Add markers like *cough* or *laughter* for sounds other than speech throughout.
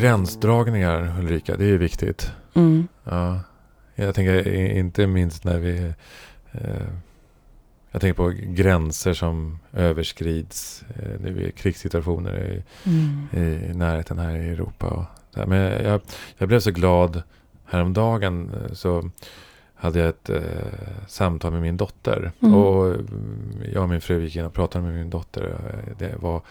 Gränsdragningar Ulrika, det är viktigt. Mm. Ja, jag tänker inte minst när vi... Eh, jag tänker på gränser som överskrids eh, vi är krigssituationer i, Mm. i närheten här i Europa. Och här. Men jag, jag blev så glad häromdagen eh, så hade jag ett eh, samtal med min dotter. Mm. Och mm, jag och min fru gick in och pratade med min dotter. Eh, Det var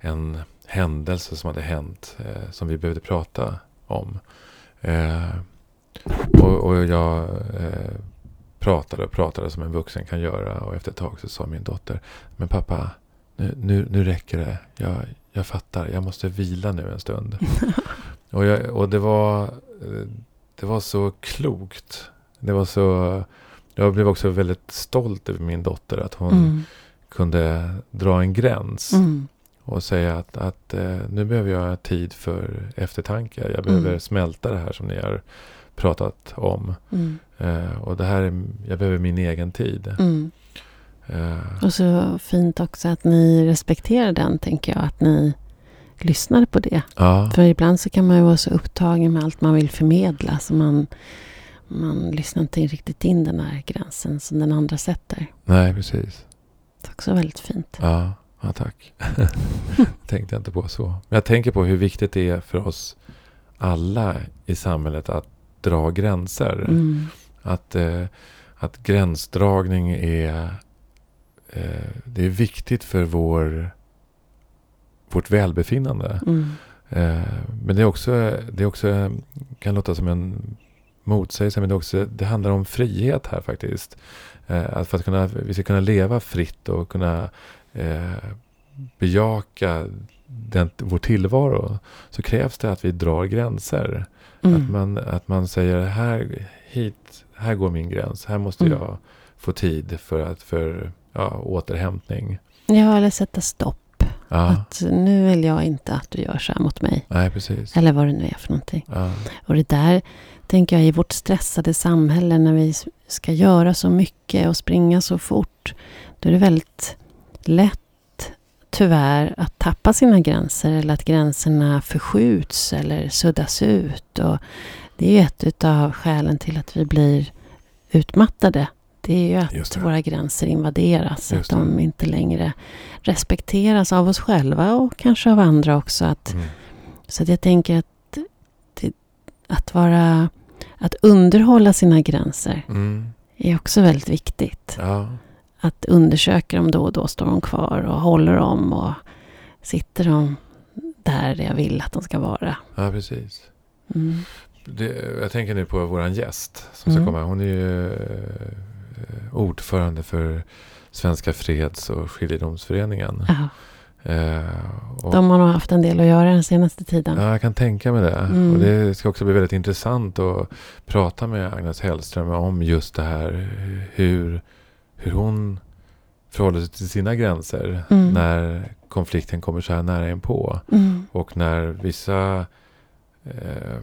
en händelse som hade hänt eh, som vi behövde prata om. Eh, och, och jag eh, pratade och pratade som en vuxen kan göra. Och efter ett tag så sa min dotter, men pappa, nu, nu, nu räcker det. Jag, jag fattar, jag måste vila nu en stund. *laughs* och, jag, och det var, det var så klokt. Det var så... Jag blev också väldigt stolt över min dotter. Att hon Mm. kunde dra en gräns. Mm. Och säga att, att eh, nu behöver jag tid för eftertanke. Jag behöver Mm. smälta det här som ni har pratat om. Mm. Eh, och det här är, jag behöver min egen tid. Mm. Eh, Och så fint också att ni respekterar den, tänker jag. Att ni lyssnar på det. ja, För ibland så kan man ju vara så upptagen med allt man vill förmedla. Så man, man lyssnar inte riktigt in den här gränsen som den andra sätter. nej precis. Det är också väldigt fint. Ja, ja tack. *laughs* tänkte jag inte på så. Men jag tänker på hur viktigt det är för oss alla i samhället att dra gränser. Mm. Att, eh, att gränsdragning är, eh, det är viktigt för vår, vårt välbefinnande. Mm. Eh, men det är också, det är också, kan låta som en motsägelse, men det, också, det handlar om frihet här faktiskt. Eh, att för att kunna, vi ska kunna leva fritt och kunna eh, bejaka den, vår tillvaro så krävs det att vi drar gränser. Att, Mm. man, att man säger här, hit, här går min gräns. Här måste Mm. jag få tid för, att, för ja, återhämtning. Ja, eller sätta stopp. Ja, Att nu vill jag inte att du gör så här mot mig. nej precis. Eller vad det nu är för någonting. Ja, Och det där tänker jag i vårt stressade samhälle när vi ska göra så mycket och springa så fort. Då är det väldigt lätt tyvärr att tappa sina gränser eller att gränserna förskjuts eller suddas ut. Och det är ett av skälen till att vi blir utmattade. Det är ju att våra gränser invaderas. Att de inte längre respekteras av oss själva och kanske av andra också. Att mm. så att jag tänker att, att vara... Att underhålla sina gränser Mm. är också väldigt viktigt. ja. Att undersöka dem då och då. Står de kvar och håller dem och sitter de där jag vill att de ska vara. ja, precis. Mm. Det, jag tänker nu på vår gäst som ska Mm. komma. Hon är ju eh, ordförande för Svenska Freds och Skiljedomsföreningen. Ja, Eh, och, de har nog haft en del att göra den senaste tiden. Ja, jag kan tänka mig det. Mm. Och det ska också bli väldigt intressant att prata med Agnes Hellström om just det här. Hur, hur hon förhåller sig till sina gränser Mm. när konflikten kommer så här nära in på. Mm. Och när vissa eh,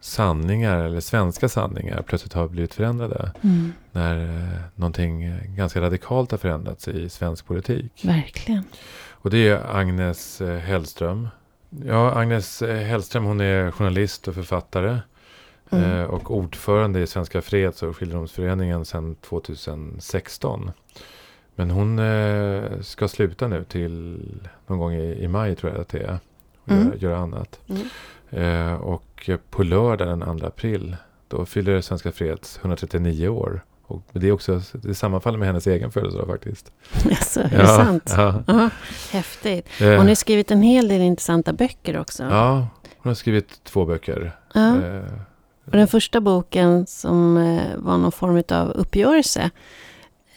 sanningar, eller svenska sanningar, plötsligt har blivit förändrade. Mm. När eh, någonting ganska radikalt har förändrats i svensk politik. Verkligen. Och det är Agnes eh, Hellström. Ja, Agnes eh, Hellström hon är journalist och författare. Mm. Eh, och ordförande i Svenska Freds och Skiljedomsföreningen sedan 2016. Men hon eh, ska sluta nu till någon gång i, i maj tror jag att det är. Och Mm. göra, göra annat. Mm. Eh, och på lördag den 2 april då fyller Svenska Freds 139 år. Och det, är också, det sammanfaller med hennes egen födelsedag faktiskt. *laughs* Alltså, är det sant? Ja, Ja, häftigt. Hon har skrivit en hel del intressanta böcker också. ja, hon har skrivit två böcker. Ja. Eh, Och den första boken som eh, var någon form av uppgörelse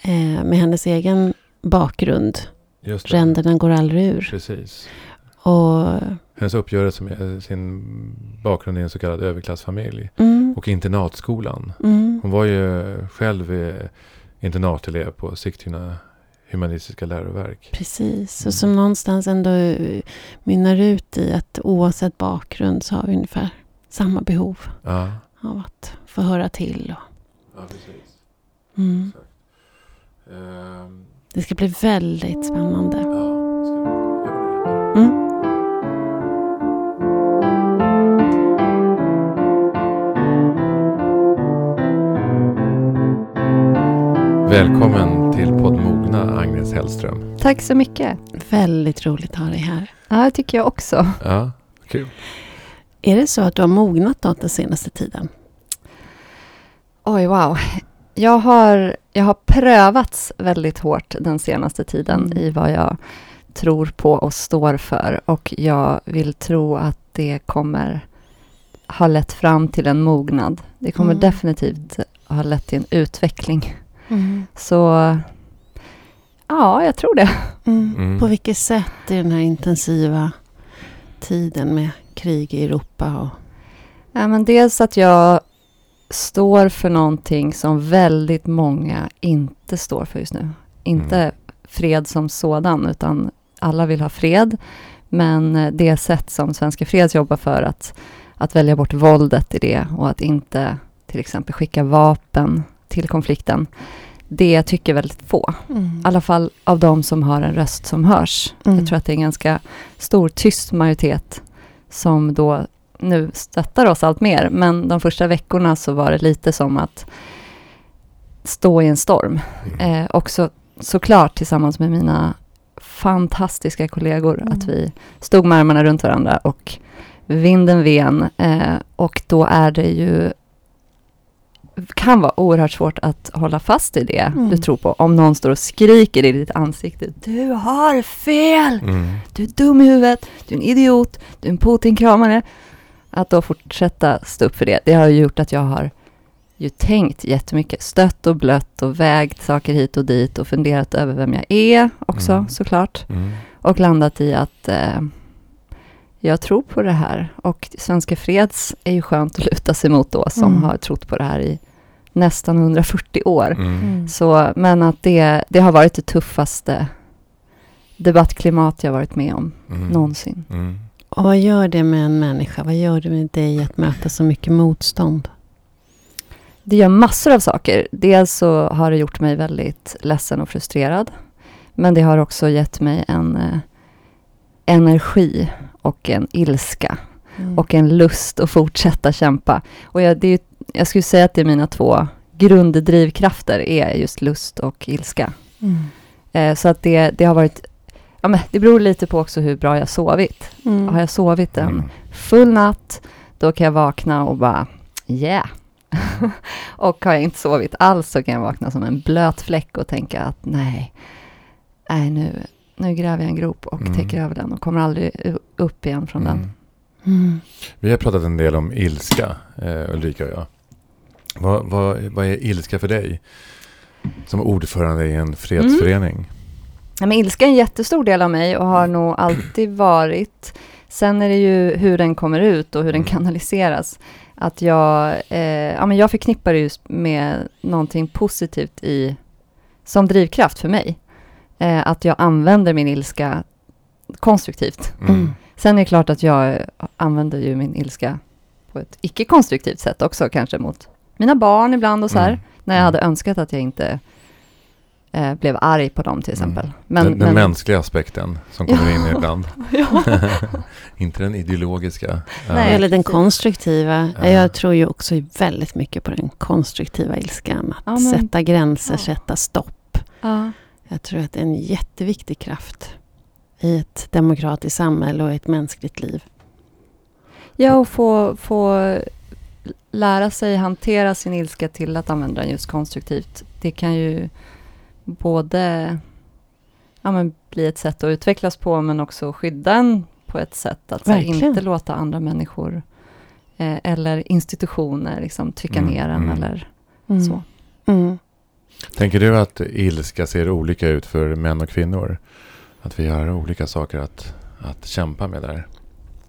eh, med hennes egen bakgrund. just det. Ränderna går aldrig ur. Precis. Och, Hennes uppgörelse med sin bakgrund i en så kallad överklassfamilj. mm, Och internatskolan. mm, Hon var ju själv eh, internatelev på Sigtuna humanistiska läroverk. precis. Mm. Och som någonstans ändå mynnar ut i att oavsett bakgrund så har vi ungefär samma behov ja. av att få höra till. Och... Ja, precis. Mm. Ehm. Det ska bli väldigt spännande. Ja, mm. Välkommen till podd Mogna, Agnes Hellström. Tack så mycket. Väldigt roligt att ha dig här. Ja, det tycker jag också. Ja, kul. Är det så att du har mognat något den senaste tiden? Oj, wow. Jag har, jag har prövats väldigt hårt den senaste tiden Mm. i vad jag tror på och står för. Och jag vill tro att det kommer ha lett fram till en mognad. Det kommer Mm. definitivt ha lett till en utveckling. Mm. Så ja, jag tror det. Mm. På vilket sätt i den här intensiva tiden med krig i Europa? Och, Ja, men dels att jag står för någonting som väldigt många inte står för just nu. Inte Mm. fred som sådan, utan alla vill ha fred. Men eh, det sätt som Svenska Freds jobbar för att, att välja bort våldet i det och att inte till exempel skicka vapen till konflikten. Det tycker väldigt få. mm. I alla fall av de som har en röst som hörs. Mm. Jag tror att det är en ganska stor tyst majoritet som då nu stöttar oss allt mer. Men de första veckorna så var det lite som att stå i en storm. Mm. Eh, också såklart tillsammans med mina fantastiska kollegor. Mm. Att vi stod med armarna runt varandra och vinden ven. Eh, och då är det ju kan vara oerhört svårt att hålla fast i det Mm. du tror på. Om någon står och skriker i ditt ansikte. Du har fel! Mm. Du är dum i huvudet, du är en idiot, du är en Putin-kramare. Att då fortsätta stå upp för det, det har ju gjort att jag har ju tänkt jättemycket. Stött och blött och vägt saker hit och dit och funderat över vem jag är också Mm. såklart. Mm. Och landat i att eh, jag tror på det här. Och Svenska Freds är ju skönt att luta sig mot då, som Mm. har trott på det här i nästan 140 år. Mm. Mm. Så, men att det, det har varit det tuffaste debattklimat jag varit med om Mm. någonsin. Mm. Och vad gör det med en människa? Vad gör det med dig att möta så mycket motstånd? Det gör massor av saker. Dels så har det gjort mig väldigt ledsen och frustrerad. Men det har också gett mig en eh, energi och en ilska Mm. och en lust att fortsätta kämpa. Och jag, det är, ju- jag skulle säga att det är mina två grunddrivkrafter är just lust och ilska. Mm. Eh, så att det, det har varit, ja men det beror lite på också hur bra jag sovit. Mm. Har jag sovit en Mm. full natt, då kan jag vakna och bara yeah. *laughs* och har jag inte sovit alls så kan jag vakna som en blöt fläck och tänka att nej, nej nu, nu gräver jag en grop och Mm. täcker över den och kommer aldrig upp igen från den. Mm. Mm. Vi har pratat en del om ilska, eh, Ulrika och jag. Vad, vad, vad är ilska för dig? Som ordförande i en fredsförening. Ja, men ilska är en jättestor del av mig och har nog alltid *clears throat* varit. Sen är det ju hur den kommer ut och hur den Mm. kanaliseras. Att jag, eh, ja, men jag förknippar det just med någonting positivt i, som drivkraft för mig. Eh, att jag använder min ilska konstruktivt. Mm. Sen är det klart att jag använder ju min ilska på ett icke-konstruktivt sätt också, kanske mot mina barn ibland och så här. Mm. När jag Mm. hade önskat att jag inte eh, blev arg på dem till exempel. Men, den, den men, mänskliga aspekten som kommer *laughs* Ja. in ibland. *laughs* Inte den ideologiska. Nej. Eller den konstruktiva. Ja. Jag tror ju också väldigt mycket på den konstruktiva ilskan. Att Ja, men- sätta gränser, ja. sätta stopp. Ja. Jag tror att det är en jätteviktig kraft i ett demokratiskt samhälle och ett mänskligt liv. ja, och få, få lära sig hantera sin ilska till att använda den just konstruktivt. Det kan ju både ja, men bli ett sätt att utvecklas på, men också skydda en på ett sätt att så här, inte låta andra människor eh, eller institutioner liksom, trycka Mm, ner en mm. eller Mm. så. Mm. Tänker du att ilska ser olika ut för män och kvinnor? Att vi har olika saker att, att kämpa med där?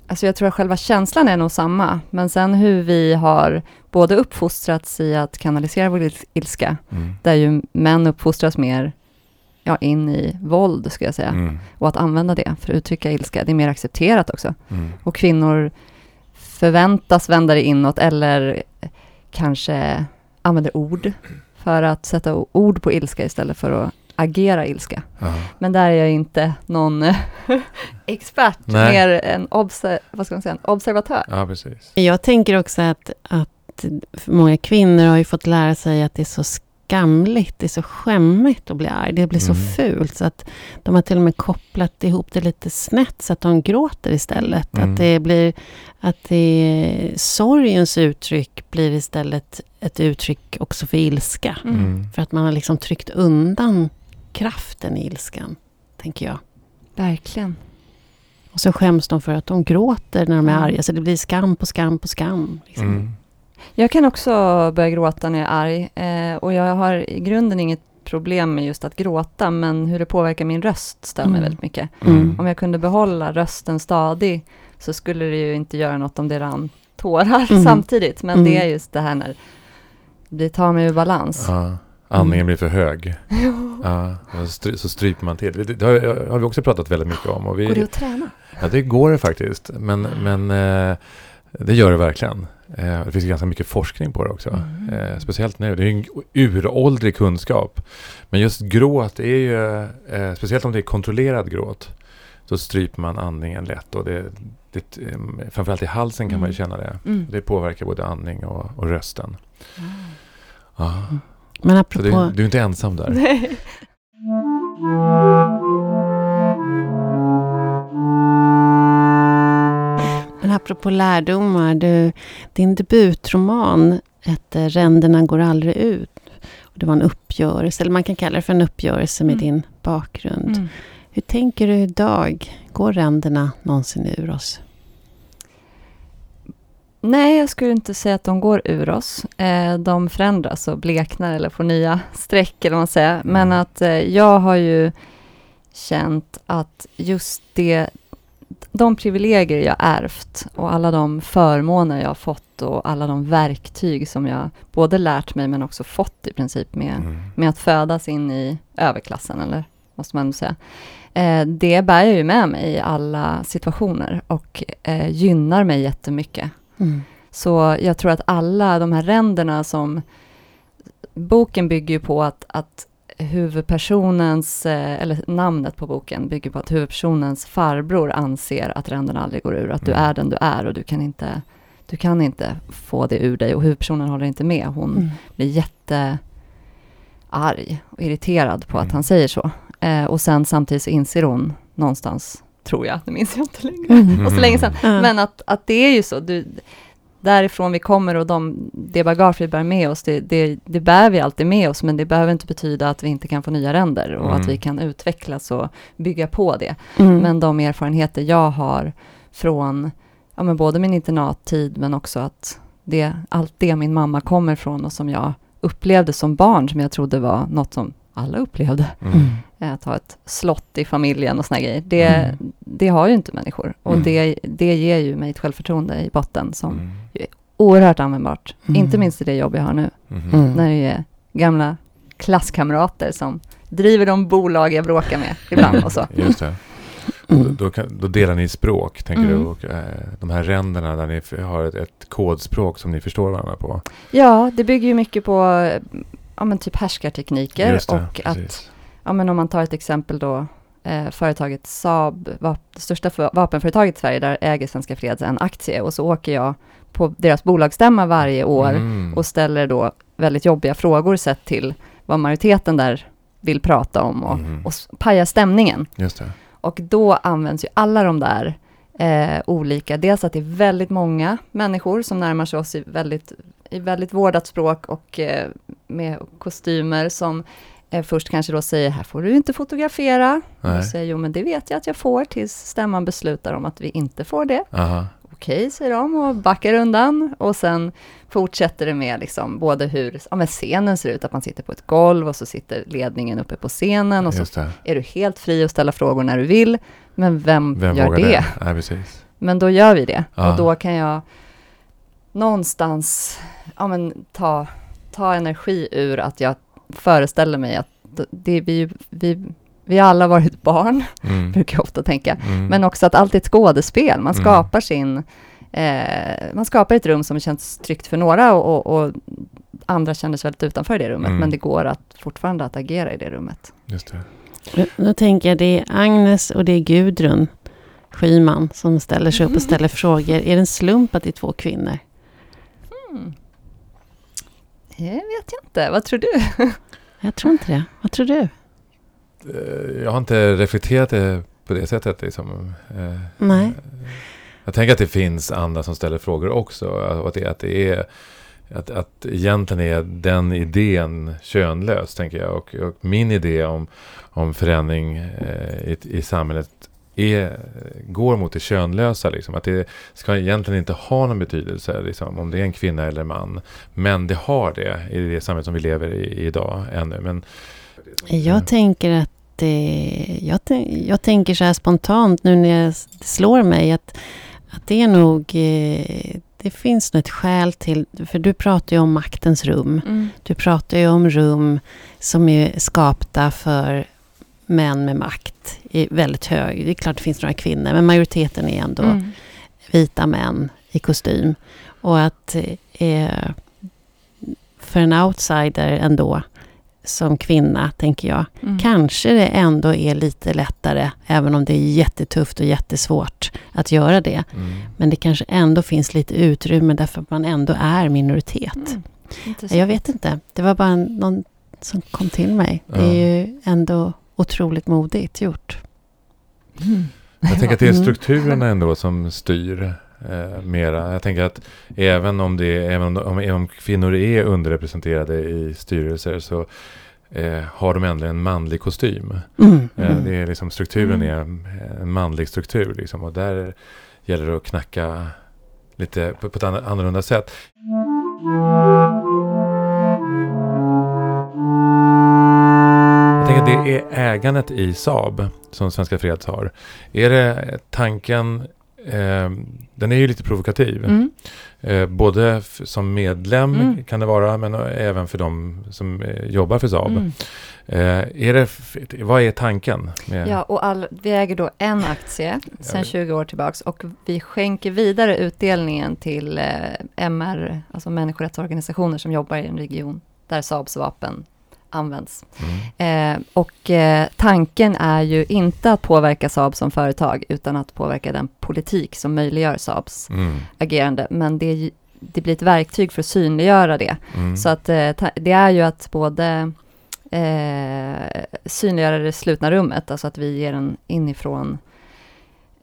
Alltså jag tror att själva känslan är nog samma, men sen hur vi har både uppfostrats i att kanalisera vår il- ilska, Mm. där ju män uppfostras mer ja, in i våld, ska jag säga, Mm. och att använda det för att uttrycka ilska, det är mer accepterat också. Mm. Och kvinnor förväntas vända det inåt eller kanske använder ord för att sätta ord på ilska istället för att agera ilska. Ja. Men där är jag inte någon *laughs* expert, Nej. mer en, obser- vad ska man säga, en observatör. ja, precis. Jag tänker också att, att många kvinnor har ju fått lära sig att det är så skamligt, det är så skämmigt att bli arg. Det blir så Mm. fult så att de har till och med kopplat ihop det lite snett så att de gråter istället. Mm. Att det blir, att det, sorgens uttryck blir istället ett uttryck också för ilska. Mm. Mm. För att man har liksom tryckt undan kraften i ilskan, tänker jag. Verkligen. Och så skäms de för att de gråter när de är Mm. arga. Så det blir skam på skam på skam. Liksom. Mm. Jag kan också börja gråta när jag är arg. Eh, och jag har i grunden inget problem med just att gråta, men hur det påverkar min röst stör mig Mm. väldigt mycket. Mm. Om jag kunde behålla rösten stadig så skulle det ju inte göra något om det rann tårar Mm. *laughs* samtidigt. Men Mm. det är just det här när det tar mig ur balans. Ja, andningen blir för hög. *laughs* Ja, så stry- så stryper man till. Det, det har, har vi också pratat väldigt mycket om. Och vi, Går det att träna? Ja, det går det faktiskt. Men, men eh, det gör det verkligen. Eh, det finns ganska mycket forskning på det också. Mm. Eh, speciellt nu. Det är en uråldrig kunskap. Men just gråt är ju, speciellt om det är kontrollerad gråt, så stryper man andningen lätt. Och det, det, framförallt i halsen kan man ju Mm. känna det. Mm. Det påverkar både andning och, och rösten. Ja. Men Så apropå... det, du är inte ensam där. Nej. Men apropå lärdomar, du, din debutroman hette Ränderna går aldrig ut. Och det var en uppgörelse, eller man kan kalla det för en uppgörelse med Mm. din bakgrund. Mm. Hur tänker du idag? Går ränderna någonsin ur oss? Nej, jag skulle inte säga att de går ur oss. Eh, de förändras och bleknar eller får nya streck eller vad man säger. Men Mm. att eh, jag har ju känt att just det, de privilegier jag ärvt och alla de förmåner jag har fått och alla de verktyg som jag både lärt mig men också fått i princip med, Mm. med att födas in i överklassen, eller måste man säga. Eh, det bär jag ju med mig i alla situationer och gynnar mig jättemycket. Mm. Så jag tror att alla de här ränderna som... Boken bygger ju på att, att huvudpersonens, eh, eller namnet på boken bygger på att huvudpersonens farbror anser att ränderna aldrig går ur, att du Mm. är den du är och du kan inte, du kan inte få det ur dig och huvudpersonen håller inte med. Hon Mm. blir jättearg och irriterad på att Mm. han säger så. Eh, och sen samtidigt så inser hon någonstans, tror jag, det minns jag inte längre, Mm. och så länge sedan, Ja. men att, att det är ju så. Du, därifrån vi kommer och de, det bagage vi bär med oss, det, det, det bär vi alltid med oss, men det behöver inte betyda att vi inte kan få nya ränder och Mm. att vi kan utvecklas och bygga på det. Mm. Men de erfarenheter jag har från ja, men både min internattid, men också att det, allt det min mamma kommer från och som jag upplevde som barn, som jag trodde var något som alla upplevde, Mm. Att ha ett slott i familjen och såna grejer. Det, Mm. det har ju inte människor. Och Mm. det, det ger ju mig ett självförtroende i botten som Mm. oerhört användbart. Mm. Inte minst i det jobb jag har nu. Mm. när det är gamla klasskamrater som driver de bolag jag bråkar med ibland och så. *laughs* Just det. Då, kan, då delar ni språk, tänker Mm. du? Och, eh, de här ränderna där ni har ett, ett kodspråk som ni förstår varandra på. Ja, det bygger ju mycket på ja, men typ härskartekniker det, och att precis. Ja, men om man tar ett exempel då, eh, företaget Saab, va- det största för, vapenföretaget i Sverige, där äger Svenska Freds en aktie och så åker jag på deras bolagsstämma varje år Mm. och ställer då väldigt jobbiga frågor sett till vad majoriteten där vill prata om och, Mhm. och s- paja stämningen. Och då används ju alla de där eh, olika, dels att det är väldigt många människor som närmar sig oss i väldigt, i väldigt vårdat språk och eh, med kostymer som eh, först kanske då säger, här får du inte fotografera. Och Nej. jag säger, jo men det vet jag att jag får tills stämman beslutar om att vi inte får det. Aha. Okej, säger de och backar undan. Och sen fortsätter det med liksom både hur ja, men scenen ser ut, att man sitter på ett golv och så sitter ledningen uppe på scenen och så är du helt fri att ställa frågor när du vill. Men vem, Vem gör det? det? Nej, precis. Men då gör vi det. Ja. Och då kan jag någonstans ja, men, ta, ta energi ur att jag föreställer mig att det, vi, vi, vi har alla varit barn, Mm. brukar jag ofta tänka. Mm. Men också att allt är ett skådespel. Man Mm. skapar sin... Eh, man skapar ett rum som känns tryggt för några och, och, och andra känner sig väldigt utanför det rummet. Mm. Men det går att fortfarande att agera i det rummet. Just det. Då- Då tänker jag det är Agnes och det är Gudrun Schyman som ställer sig upp och ställer frågor. Är det en slump att det är två kvinnor? Mm. Det vet jag inte. Vad tror du? *laughs* Jag tror inte det. Vad tror du? Eh, Jag har inte reflekterat det på det sättet. Liksom. Eh, Nej. Jag tänker att det finns andra som ställer frågor också. Att det, att det är... Att, att egentligen är den idén könlös, tänker jag. Och, och min idé om, om förändring eh, i, i samhället är, går mot det könlösa. Liksom. Att det ska egentligen inte ha någon betydelse liksom, om det är en kvinna eller en man. Men det har det i det samhälle som vi lever i idag ännu. Men, Jag tänker att det, jag, jag tänker så här spontant nu när jag, det slår mig att, att det är nog... Eh, det finns nog ett skäl till... För du pratar ju om maktens rum. Mm. Du pratar ju om rum som är skapta för män med makt i väldigt hög... Det är klart det finns några kvinnor, men majoriteten är ändå Mm. vita män i kostym. Och att eh, för en outsider ändå, som kvinna, tänker jag, Mm. kanske det ändå är lite lättare, även om det är jättetufft och jättesvårt att göra det. mm. Men det kanske ändå finns lite utrymme därför att man ändå är minoritet. Mm. Jag vet inte, det var bara någon som kom till mig. Det är ju ändå otroligt modigt gjort. Mm. Jag tänker att det är Mm. strukturerna ändå som styr eh, mera. Jag tänker att även om, det, även om, även om kvinnor är underrepresenterade i styrelser så eh, har de ändå en manlig kostym. Mm. Eh, Mm. det är liksom, strukturen Mm. är en manlig struktur liksom, och där gäller det att knacka lite på, på ett ann- annorlunda sätt. Är ägandet i Saab som Svenska Freds har. Är det tanken, eh, den är ju lite provokativ. Mm. Eh, både som medlem Mm. kan det vara, men även för de som eh, jobbar för Saab. Mm. Eh, är det, vad är tanken? Med, Ja, och all, vi äger då en aktie sedan Ja. 20 år tillbaks och vi skänker vidare utdelningen till eh, MR, alltså människorättsorganisationer som jobbar i en region där Saabs vapen används. Mm. Eh, och eh, tanken är ju inte att påverka Saab som företag, utan att påverka den politik som möjliggör Saabs Mm. agerande. Men det, det blir ett verktyg för att synliggöra det. Mm. Så att eh, ta- det är ju att både eh, synliggöra det slutna rummet, alltså att vi ger en inifrån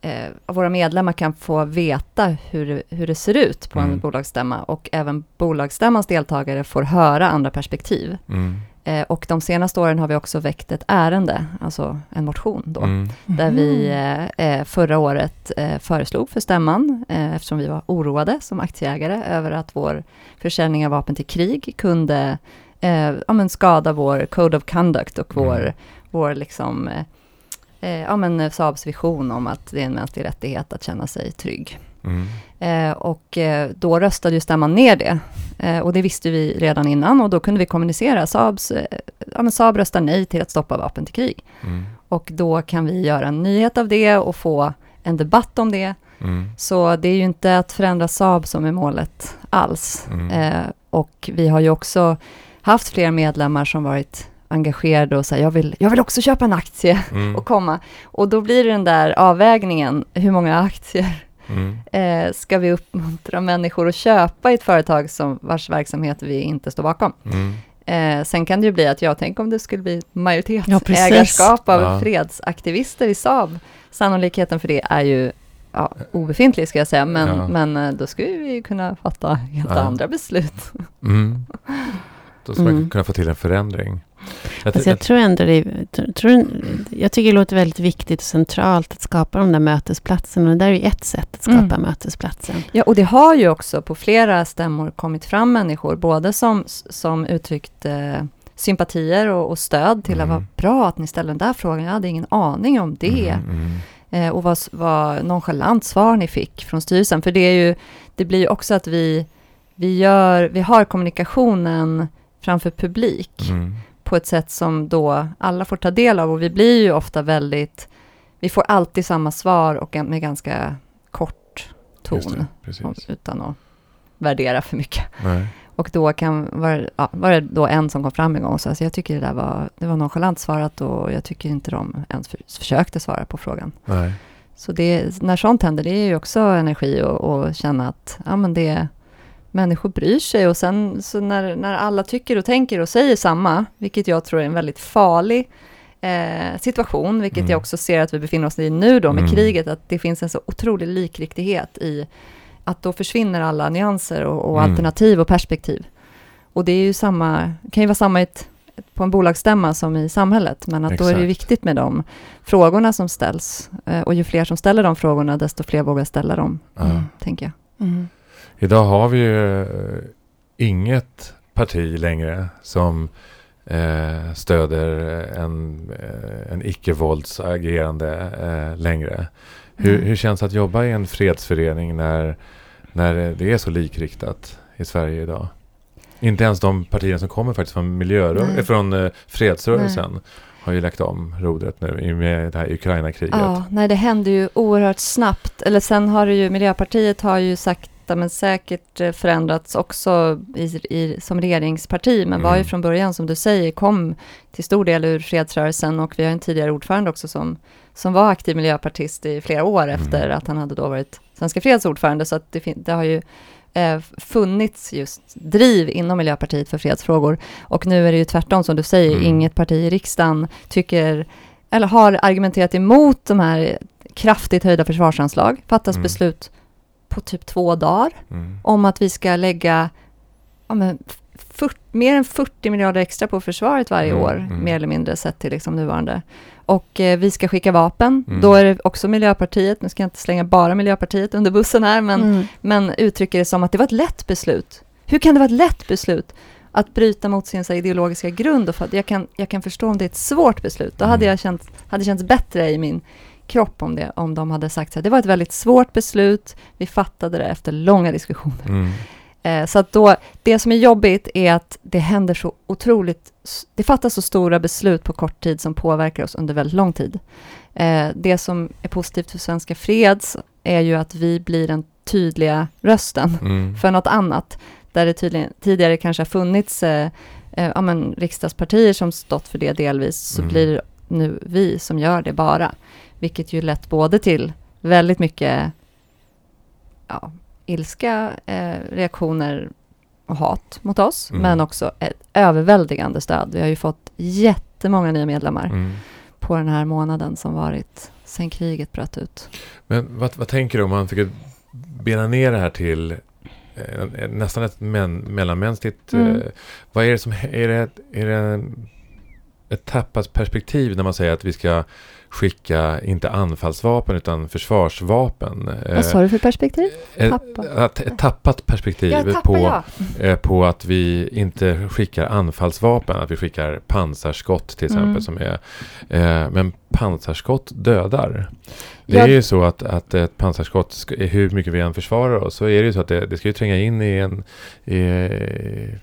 eh, våra medlemmar kan få veta hur, det- hur det ser ut på en Mm. bolagsstämma och även bolagsstämmans deltagare får höra andra perspektiv. Mm. Eh, och de senaste åren har vi också väckt ett ärende, alltså en motion då, Mm. där vi eh, eh, förra året eh, föreslog för stämman, eh, eftersom vi var oroade som aktieägare över att vår försäljning av vapen till krig kunde eh, ja, men skada vår code of conduct och vår, Mm. vår liksom, ja, men Saabs vision om att det är en mänsklig rättighet att känna sig trygg. Mm. Eh, och eh, då röstade ju stämman ner det. Eh, och det visste vi redan innan och då kunde vi kommunicera. Saabs, ja, Saab röstar nej till att stoppa vapen till krig. Mm. Och då kan vi göra en nyhet av det och få en debatt om det. Mm. Så det är ju inte att förändra Saab som är målet alls. Mm. Eh, och vi har ju också haft fler medlemmar som varit engagerade och säger jag vill, jag vill också köpa en aktie Mm. och komma. Och då blir det den där avvägningen, hur många aktier Mm. eh, ska vi uppmuntra människor att köpa i ett företag som, vars verksamhet vi inte står bakom. Mm. Eh, sen kan det ju bli att jag tänker om det skulle bli Ja, majoritetsägarskap av Ja. fredsaktivister i Saab. Sannolikheten för det är ju ja, obefintlig ska jag säga, men, Ja. men eh, då skulle vi ju kunna fatta helt Ja. andra beslut. Mm. Då ska man Mm. kunna få till en förändring. Jag, Alltså jag tror ändå det tror, jag tycker det låter väldigt viktigt och centralt att skapa de där mötesplatserna. Och det där är ju ett sätt att skapa Mm. mötesplatsen. Ja, och det har ju också på flera stämmor kommit fram människor, både som, som uttryckt eh, sympatier och, och stöd till att Mm. vara bra att ni ställer den där frågan. Jag hade ingen aning om det. Mm, mm. Eh, och vad, vad nonchalant svar ni fick från styrelsen. För det, är ju, det blir ju också att vi, vi, gör, vi har kommunikationen framför publik Mm. På ett sätt som då alla får ta del av. Och vi blir ju ofta väldigt, vi får alltid samma svar och med ganska kort ton. det, utan att värdera för mycket. Nej. Och då kan, var, ja, var det då en som kom fram en gång och sa, alltså, jag tycker det där var, det var nonchalant svarat och jag tycker inte de ens för, försökte svara på frågan. Nej. Så det, när sånt händer, det är ju också energi och, och känna att ja, men det, människor bryr sig och sen så när, när alla tycker och tänker och säger samma, vilket jag tror är en väldigt farlig eh, situation, vilket Mm. jag också ser att vi befinner oss i nu då med Mm. kriget, att det finns en så otrolig likriktighet i att då försvinner alla nyanser och, och Mm. alternativ och perspektiv. Och det är ju samma, kan ju vara samma ett, på en bolagsstämma som i samhället, men att då är det Exakt. viktigt med de frågorna som ställs. Eh, och ju fler som ställer de frågorna, desto fler vågar ställa dem. Mm. tänker jag. Idag har vi ju eh, inget parti längre som eh, stöder en, eh, en icke-våldsagerande eh, längre. Hur, Mm. hur känns det att jobba i en fredsförening när, när det är så likriktat i Sverige idag? Inte ens de partier som kommer faktiskt från, miljörö- Nej. från eh, fredsrörelsen har ju lagt om rodret nu i med det här Ukraina-kriget. Ja, nej, det händer ju oerhört snabbt. Eller sen har det ju, Miljöpartiet har ju sakta men säkert eh, förändrats också i, i, som regeringsparti, men var ju Mm. från början, som du säger, kom till stor del ur fredsrörelsen och vi har en tidigare ordförande också som, som var aktiv miljöpartist i flera år Mm. efter att han hade då varit Svenska Freds ordförande, så att det, det har ju eh, funnits just driv inom Miljöpartiet för fredsfrågor. Och nu är det ju tvärtom, som du säger, Mm. inget parti i riksdagen tycker, eller har argumenterat emot de här kraftigt höjda försvarsanslag. Fattas Mm. beslut på typ två dagar Mm. om att vi ska lägga ja, men, 40, mer än 40 miljarder extra på försvaret varje Mm, år, mm. mer eller mindre sett till liksom nuvarande. Och eh, vi ska skicka vapen. Mm. Då är det också Miljöpartiet, nu ska jag inte slänga bara Miljöpartiet under bussen här, men, Mm. men uttrycker det som att det var ett lätt beslut. Hur kan det vara ett lätt beslut att bryta mot sin här, ideologiska grund? Och för, att jag, kan, jag kan förstå om det är ett svårt beslut. Då hade Mm. jag känt, hade känts bättre i min kropp om, det, om de hade sagt så här, det var ett väldigt svårt beslut, vi fattade det efter långa diskussioner. Mm. Eh, så att då, det som är jobbigt är att det händer så otroligt, det fattas så stora beslut på kort tid som påverkar oss under väldigt lång tid. Eh, det som är positivt för Svenska Freds är ju att vi blir den tydliga rösten Mm. för något annat, där det tydligen, tidigare kanske har funnits eh, eh, ja, men, riksdagspartier som stått för det delvis, så Mm. blir nu vi som gör det bara. Vilket ju lett både till väldigt mycket ja, ilska, eh, reaktioner och hat mot oss, Mm. men också ett överväldigande stöd. Vi har ju fått jättemånga nya medlemmar Mm. på den här månaden som varit sen kriget bröt ut. Men vad, vad tänker du om man fick bena ner det här till eh, nästan ett men, mellanmänskligt... Mm. Eh, vad är det som... Är det, är det en, ett tappat perspektiv när man säger att vi ska skicka inte anfallsvapen utan försvarsvapen? Eh, Vad sa du för perspektiv? ett, Tappat? att- ett tappat perspektiv på, eh, på att vi inte skickar anfallsvapen, att vi skickar pansarskott till exempel. Mm. Som är, eh, men pansarskott dödar. Det Ja. är ju så att, att ett pansarskott, hur mycket vi än försvarar oss, så är det ju så att det, det ska ju tränga in i en, i,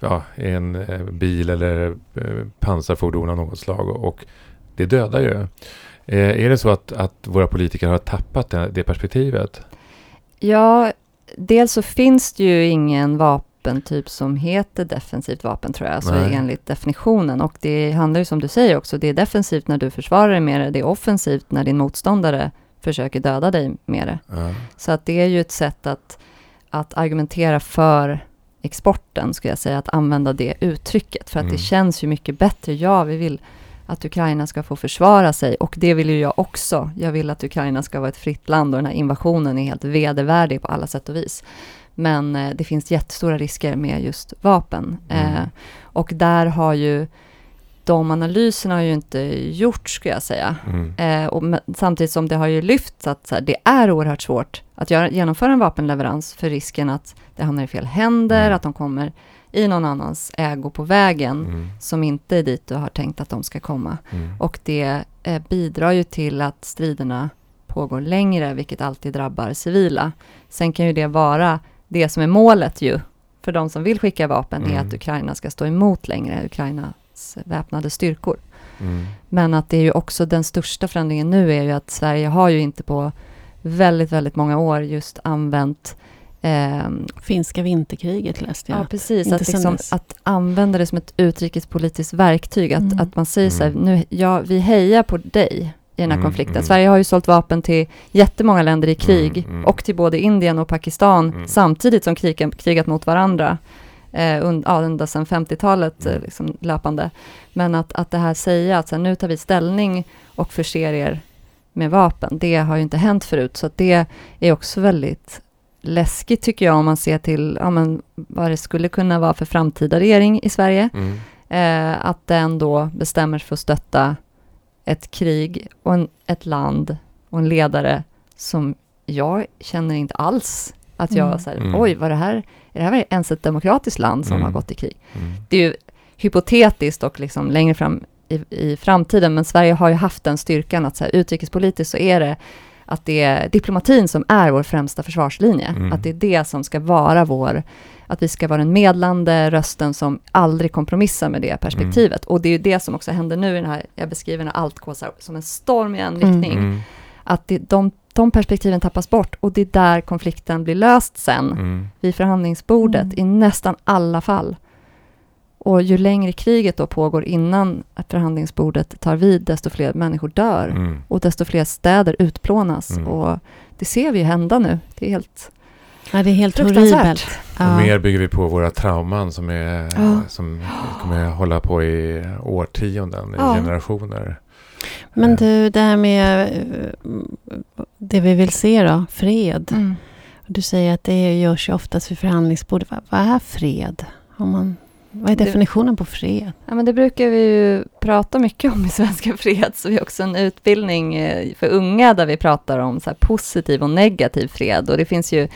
ja, i en eh, bil eller eh, pansarfordon av något slag och, och det dödar ju. Eh, är det så att, att våra politiker har tappat det, det perspektivet? Ja, dels så finns det ju ingen vapentyp som heter defensivt vapen tror jag, alltså Nej. enligt definitionen. Och det handlar ju som du säger också, det är defensivt när du försvarar dig med det, det är offensivt när din motståndare försöker döda dig med det. Ja. Så att det är ju ett sätt att, att argumentera för exporten, skulle jag säga, att använda det uttrycket. För att Mm. det känns ju mycket bättre. Ja, vi vill att Ukraina ska få försvara sig och det vill ju jag också. Jag vill att Ukraina ska vara ett fritt land och den här invasionen är helt vedervärdig på alla sätt och vis. Men eh, det finns jättestora risker med just vapen. Mm. Eh, och där har ju de analyserna har ju inte gjorts, skulle jag säga. Mm. Eh, och med, samtidigt som det har ju lyfts att här, det är oerhört svårt att göra, genomföra en vapenleverans för risken att det hamnar i fel händer, Mm. att de kommer i någon annans ägo på vägen Mm. som inte är dit du har tänkt att de ska komma. Mm. Och det eh, bidrar ju till att striderna pågår längre, vilket alltid drabbar civila. Sen kan ju det vara det som är målet ju, för de som vill skicka vapen, är Mm. att Ukraina ska stå emot längre, Ukrainas väpnade styrkor. Mm. Men att det är ju också den största förändringen nu är ju att Sverige har ju inte på väldigt, väldigt många år just använt Finska vinterkriget läste jag. Ja, precis. Att, liksom, att använda det som ett utrikespolitiskt verktyg. Att, Mm. att man säger så här, Mm. nu, ja, vi hejar på dig i den här Mm, konflikten. mm. Sverige har ju sålt vapen till jättemånga länder i krig Mm, mm. och till både Indien och Pakistan Mm. samtidigt som krigen, krigat mot varandra. Eh, und, ja, ända sedan 50-talet eh, Mm. liksom, löpande. Men att, att det här säga att så här, nu tar vi ställning och förser er med vapen, det har ju inte hänt förut. Så att det är också väldigt läskigt tycker jag om man ser till ja, men, vad det skulle kunna vara för framtida regering i Sverige. Mm. Eh, att den då bestämmer sig för att stötta ett krig och en, ett land och en ledare som jag känner inte alls att jag Mm. här, Mm. oj, vad det här, är det här ens ett demokratiskt land som Mm. har gått i krig? Mm. Det är ju hypotetiskt och liksom längre fram i, i framtiden, men Sverige har ju haft den styrkan att så här, utrikespolitiskt så är det att det är diplomatin som är vår främsta försvarslinje. Mm. Att det är det som ska vara vår, att vi ska vara den medlande rösten som aldrig kompromissar med det perspektivet. Och det är ju det som också händer nu i den här, jag beskriver när allt här, som en storm i en Mm. riktning. Mm. Att det, de, de perspektiven tappas bort och det är där konflikten blir löst sen Mm. vid förhandlingsbordet Mm. i nästan alla fall. Och ju längre kriget då pågår innan förhandlingsbordet tar vid, desto fler människor dör Mm. och desto fler städer utplånas. Mm. Och det ser vi ju hända nu. Det är helt Ja, det är helt fruktansvärt. horribelt. Och Ja. mer bygger vi på våra trauman som, är, Ja. som kommer hålla på i årtionden, i Ja. generationer. Men Eh, du, det här med eh, det vi vill se då, fred. Mm. Du säger att det görs ju oftast vid förhandlingsbordet. Vad, vad är fred? Om man, vad är definitionen på fred? Ja, men det brukar vi ju prata mycket om i *laughs* Svenska Freds. Vi har också en utbildning eh, för unga där vi pratar om så positiv och negativ fred. Och det finns ju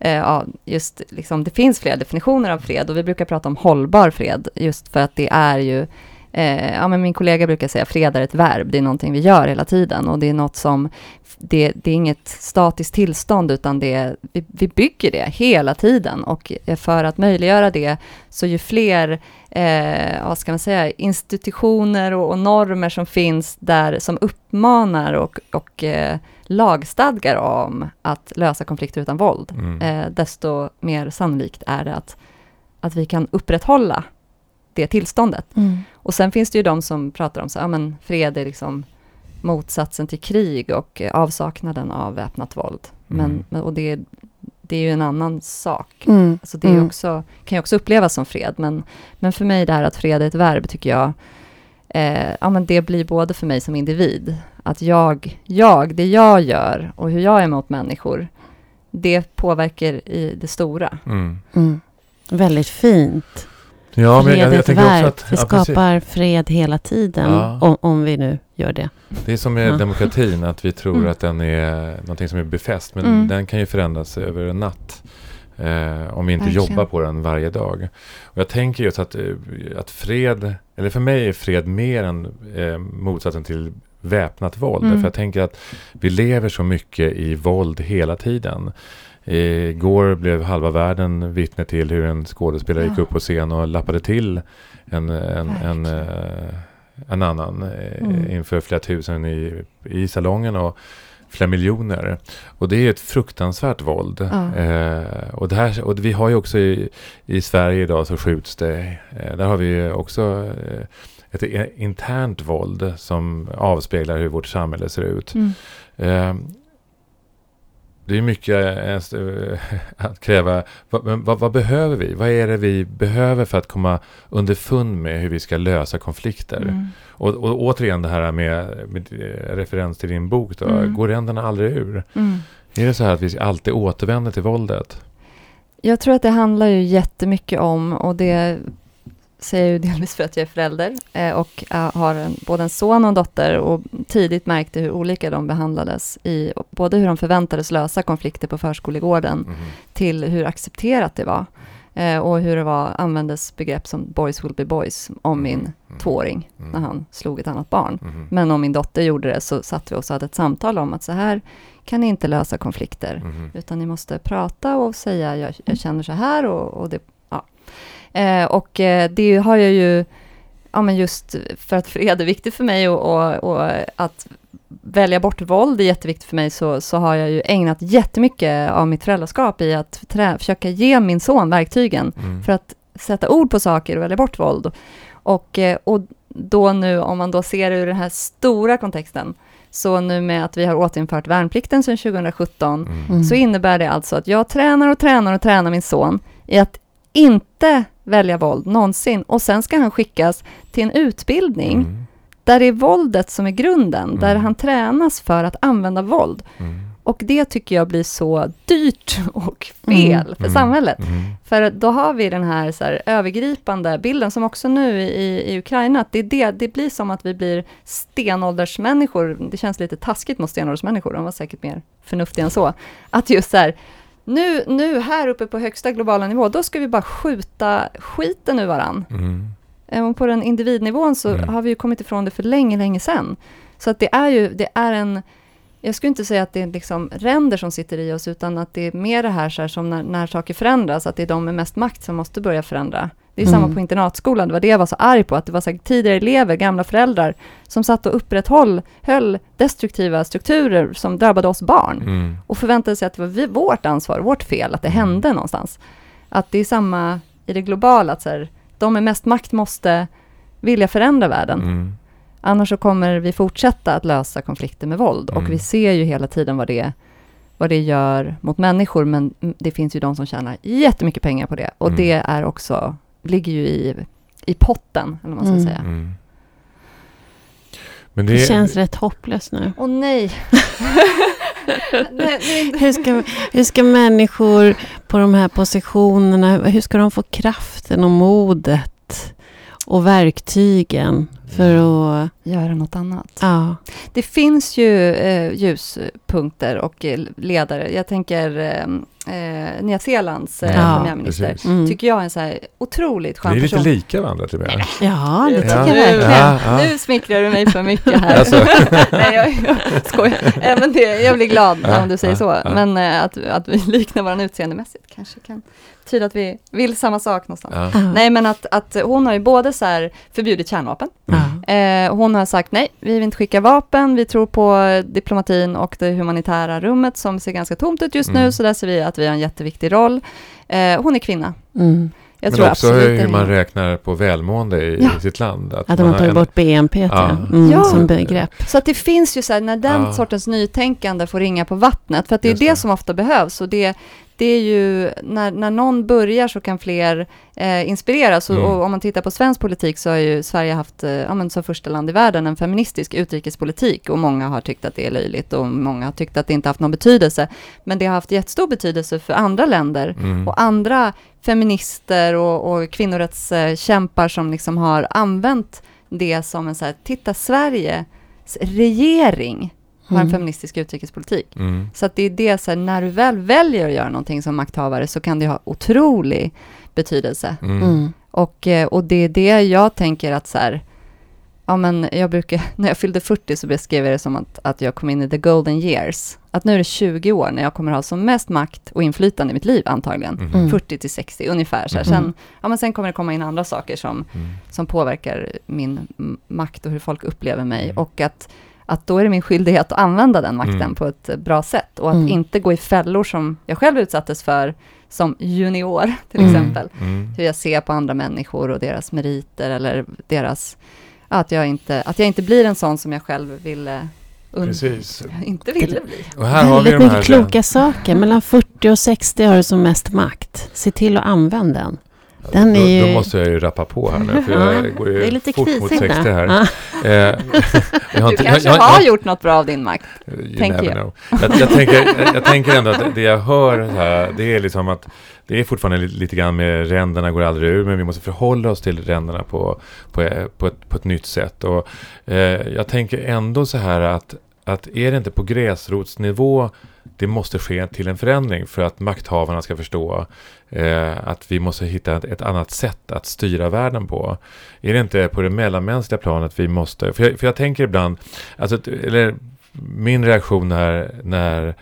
eh, ja, just liksom, det finns flera definitioner av fred och vi brukar prata om hållbar fred just för att det är ju Eh, ja, men min kollega brukar säga fred är ett verb, det är någonting vi gör hela tiden och det är något som, det, det är inget statiskt tillstånd utan det, vi, vi bygger det hela tiden och för att möjliggöra det så ju fler eh, vad ska man säga, institutioner och, och normer som finns där som uppmanar och, och eh, lagstadgar om att lösa konflikter utan våld, Mm. eh, desto mer sannolikt är det att, att vi kan upprätthålla det tillståndet. Och sen finns det ju de som pratar om så, ja men fred är liksom motsatsen till krig och avsaknaden av väpnat våld. Men, Mm. men, och det, är- det är ju en annan sak. Mm. Alltså det är Mm. också, kan ju också upplevas som fred, men, men för mig det här att fred är ett verb tycker jag, eh, ja men det blir både för mig som individ, att jag, jag, det jag gör och hur jag är mot människor, det påverkar i det stora. Mm. Mm. Väldigt fint. Ja, men jag, jag tänker också verb. att... vi ja, precis. skapar fred hela tiden. Ja. Om, om vi nu gör det. Det är som med Ja. demokratin, att vi tror Mm. att den är någonting som är befäst. Men Mm. den kan ju förändras över en natt. Eh, om vi inte Verkligen. jobbar på den varje dag. Och jag tänker just att, eh, att fred, eller för mig är fred mer än eh, motsatsen till väpnat våld. Mm. För jag tänker att vi lever så mycket i våld hela tiden. Igår blev halva världen vittne till hur en skådespelare gick Ja. upp på scen och lappade till en, en, en, Verkligen. eh, en annan eh, Mm. inför flera tusen i, i salongen och flera miljoner. Och det är ett fruktansvärt våld. Ja. Eh, och, det här, och vi har ju också i, i Sverige idag så skjuts det. Eh, där har vi också eh, ett internt våld som avspeglar hur vårt samhälle ser ut. Mm. Eh, det är mycket eh, *laughs* att kräva. Vad, men vad, vad behöver vi? Vad är det vi behöver för att komma underfund med hur vi ska lösa konflikter? Mm. Och, och återigen det här med, med eh, referens till din bok. Då. Mm. Går ränderna aldrig ur? Mm. Är det så här att vi alltid återvänder till våldet? Jag tror att det handlar ju jättemycket om, och det säger jag ju delvis för att jag är förälder eh, och eh, har en, både en son och en dotter och tidigt märkte hur olika de behandlades i både hur de förväntades lösa konflikter på förskolegården Mhm. till hur accepterat det var eh, och hur det var, användes begrepp som boys will be boys om min Mm. tvååring Mm. när han slog ett annat barn. Mhm. Men om min dotter gjorde det så satt vi och hade ett samtal om att så här kan ni inte lösa konflikter. Mhm. Utan ni måste prata och säga jag, jag känner så här och, och det. Eh, och eh, det har jag ju, ja men just för att fred är *laughs* viktigt för mig och, och, och att välja bort våld är jätteviktigt för mig så, så har jag ju ägnat jättemycket av mitt föräldraskap i att trä, försöka ge min son verktygen Mm. för att sätta ord på saker och välja bort våld. Och, eh, och då nu, om man då ser det ur den här stora kontexten, Så nu med att vi har återinfört värnplikten sedan 2017, Mm. Mm. så innebär det alltså att jag tränar och tränar och tränar min son i att inte välja våld någonsin. Och sen ska han skickas till en utbildning Mm. där det är våldet som är grunden, där Mm. han tränas för att använda våld. Mm. Och det tycker jag blir så dyrt och fel Mm. för Mm. samhället. Mm. För då har vi den här, så här övergripande bilden som också nu i, i Ukraina, att det, det, det blir som att vi blir stenåldersmänniskor. Det känns lite taskigt mot stenåldersmänniskor, de var säkert mer förnuftiga än så. Att just så här, nu, nu här uppe på högsta globala nivå, då ska vi bara skjuta skiten ur varann. Mm. Och på den individnivån så Mm. har vi ju kommit ifrån det för länge, länge sedan. Så att det är ju, det är en, jag skulle inte säga att det är liksom ränder som sitter i oss, utan att det är mer det här, så här som när, när saker förändras, att det är de med mest makt som måste börja förändra. Det är Mm. samma på internatskolan, det var det jag var så arg på, att det var så här, tidigare elever, gamla föräldrar, som satt och upprätthöll höll destruktiva strukturer som drabbade oss barn Mm. och förväntade sig att det var vi, vårt ansvar, vårt fel, att det Mm. hände någonstans. Att det är samma i det globala, att så här, de med mest makt måste vilja förändra världen. Mm. Annars så kommer vi fortsätta att lösa konflikter med våld. Mm. Och vi ser ju hela tiden vad det, vad det gör mot människor, men det finns ju de som tjänar jättemycket pengar på det. Och Mm. det är också, ligger ju i, i potten, eller vad man ska Mm. säga. Mm. Men Det det, känns rätt hopplöst nu. Åh nej! *laughs* nej. Hur ska, hur ska människor på de här positionerna, hur ska de få kraften och modet och verktygen för att... Göra något annat. Ja. Det finns ju eh, ljuspunkter och eh, ledare. Jag tänker eh, eh, Nya Zeelands eh, Ja, premiärminister. Mm. Tycker jag är en så här otroligt Vi skön är lite person. lika varandra till och med. ja, det tycker Ja. jag verkligen. Ja, ja. Nu smickrar du mig för mycket här. Alltså. *laughs* Nej, jag, jag skojar. Men det, jag blir glad Ja, om du säger ja, så. ja. Men eh, att, att vi liknar varandra utseendemässigt kanske kan betyda att vi vill samma sak någonstans. Ja. Nej, men att, att hon har ju både så här förbjudit kärnvapen. Ja. Eh, hon har sagt nej, vi vill inte skicka vapen, vi tror på diplomatin och det humanitära rummet som ser ganska tomt ut just nu, Mm. så där ser vi att vi har en jätteviktig roll. Eh, hon är kvinna. Mm. Jag Men tror också absolut hur man räknar på välmående i, Ja. sitt land. Att de man har tagit en- bort BNP Ja. mm, Ja. som begrepp. Så att det finns ju så här, när den Ja. sortens nytänkande får ringa på vattnet, för att det är det, det. som ofta behövs. Och det, det är ju, när, när någon börjar så kan fler eh, inspireras. Och, Mm. och om man tittar på svensk politik så har ju Sverige haft, eh, ja, men som första land i världen, en feministisk utrikespolitik. Och många har tyckt att det är löjligt och många har tyckt att det inte haft någon betydelse. Men det har haft jättestor betydelse för andra länder Mm. och andra feminister och, och kvinnorättskämpar som liksom har använt det som en så här, titta Sveriges regering har en Mm. feministisk utrikespolitik. Mm. Så att det är det, så här, när du väl väljer att göra någonting som makthavare så kan det ha otrolig betydelse. Mm. Mm. Och, eh, och det är det jag tänker att så här, ja men jag brukar, *laughs* när jag fyllde 40 så beskrev jag det som att, att jag kom in i the golden years. Att nu är det 20 år när jag kommer ha som mest makt och inflytande i mitt liv antagligen. Mm. Mm. 40 till 60 ungefär. Så här. Mm. Sen, ja, men sen kommer det komma in andra saker som, Mm. som påverkar min makt och hur folk upplever mig. Mm. Och att, att då är det min skyldighet att använda den makten Mm. på ett bra sätt. Och att Mm. inte gå i fällor som jag själv utsattes för som junior till Mm. exempel. Mm. Hur jag ser på andra människor och deras meriter eller deras... Att jag inte, att jag inte blir en sån som jag själv ville... Precis. *laughs* Inte ville bli. Och här har vi de mycket här... kloka saker. Mellan 40 och 60 har du som mest makt. Se till att använda den. Den då, är ju... då måste jag ju rappa på här nu, för *laughs* Ja, jag går ju det är lite fort mot krisigt 60 där. här. Ja. Eh, *laughs* jag Du kanske jag- jag- har jag- gjort något bra av din makt. You tänker never jag. know. Jag, jag, tänker, jag, tänker ändå att det jag hör här, det är liksom att det är fortfarande lite, lite grann med ränderna går aldrig ur, men vi måste förhålla oss till ränderna på, på, på, ett, på ett nytt sätt. Och, eh, jag tänker ändå så här att, att är det inte på gräsrotsnivå det måste ske till en förändring för att makthavarna ska förstå eh, att vi måste hitta ett, ett annat sätt att styra världen på. Är det inte på det mellanmänskliga planet vi måste... För jag, för jag tänker ibland, alltså, eller min reaktion är när,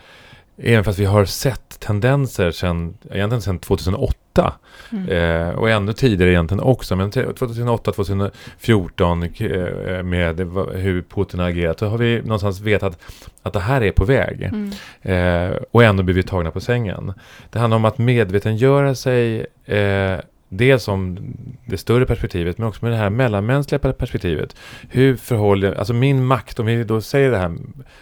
även fast vi har sett tendenser sedan, egentligen sedan 2008, Mm. eh, och ännu tidigare egentligen också, men te- 2008, 2014 eh, med hur Putin har agerat, så har vi någonstans vetat att det här är på väg. Mm. Eh, och ändå blir vi tagna på sängen. Det handlar om att medvetengöra sig eh, dels om det större perspektivet men också med det här mellanmänskliga perspektivet. Hur förhåller, alltså min makt, om vi då säger det här,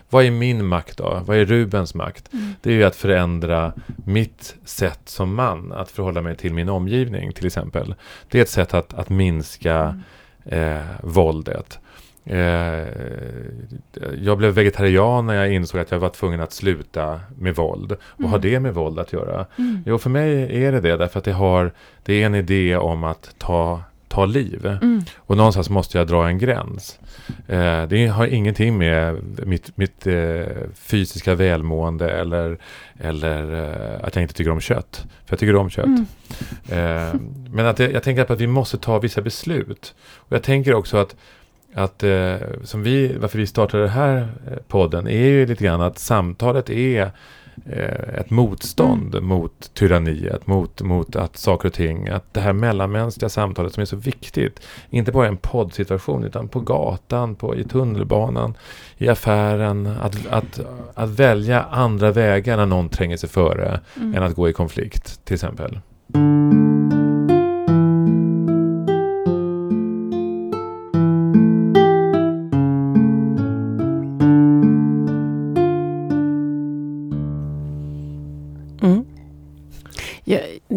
vad är min makt då? Vad är Rubens makt? Mm. Det är ju att förändra mitt sätt som man att förhålla mig till min omgivning till exempel. Det är ett sätt att, att minska Mm. eh, våldet. Eh, jag blev vegetarian när jag insåg att jag var tvungen att sluta med våld. Vad Mm. har det med våld att göra? Mm. Jo, för mig är det det, därför att det, har, det är en idé om att ta, ta liv. Mm. Och någonstans måste jag dra en gräns. Eh, det har ingenting med mitt, mitt eh, fysiska välmående eller, eller att jag inte tycker om kött. För jag tycker om kött. Mm. Men att jag, jag tänker att vi måste ta vissa beslut. Och jag tänker också att, att eh, som vi, varför vi startade den här eh, podden är ju lite grann att samtalet är eh, ett motstånd mot tyranniet, mot, mot att saker och ting, att det här mellanmänskliga samtalet som är så viktigt, inte bara i en poddsituation utan på gatan, på, i tunnelbanan, i affären, att, att, att välja andra vägar när någon tränger sig före Mm. än att gå i konflikt till exempel.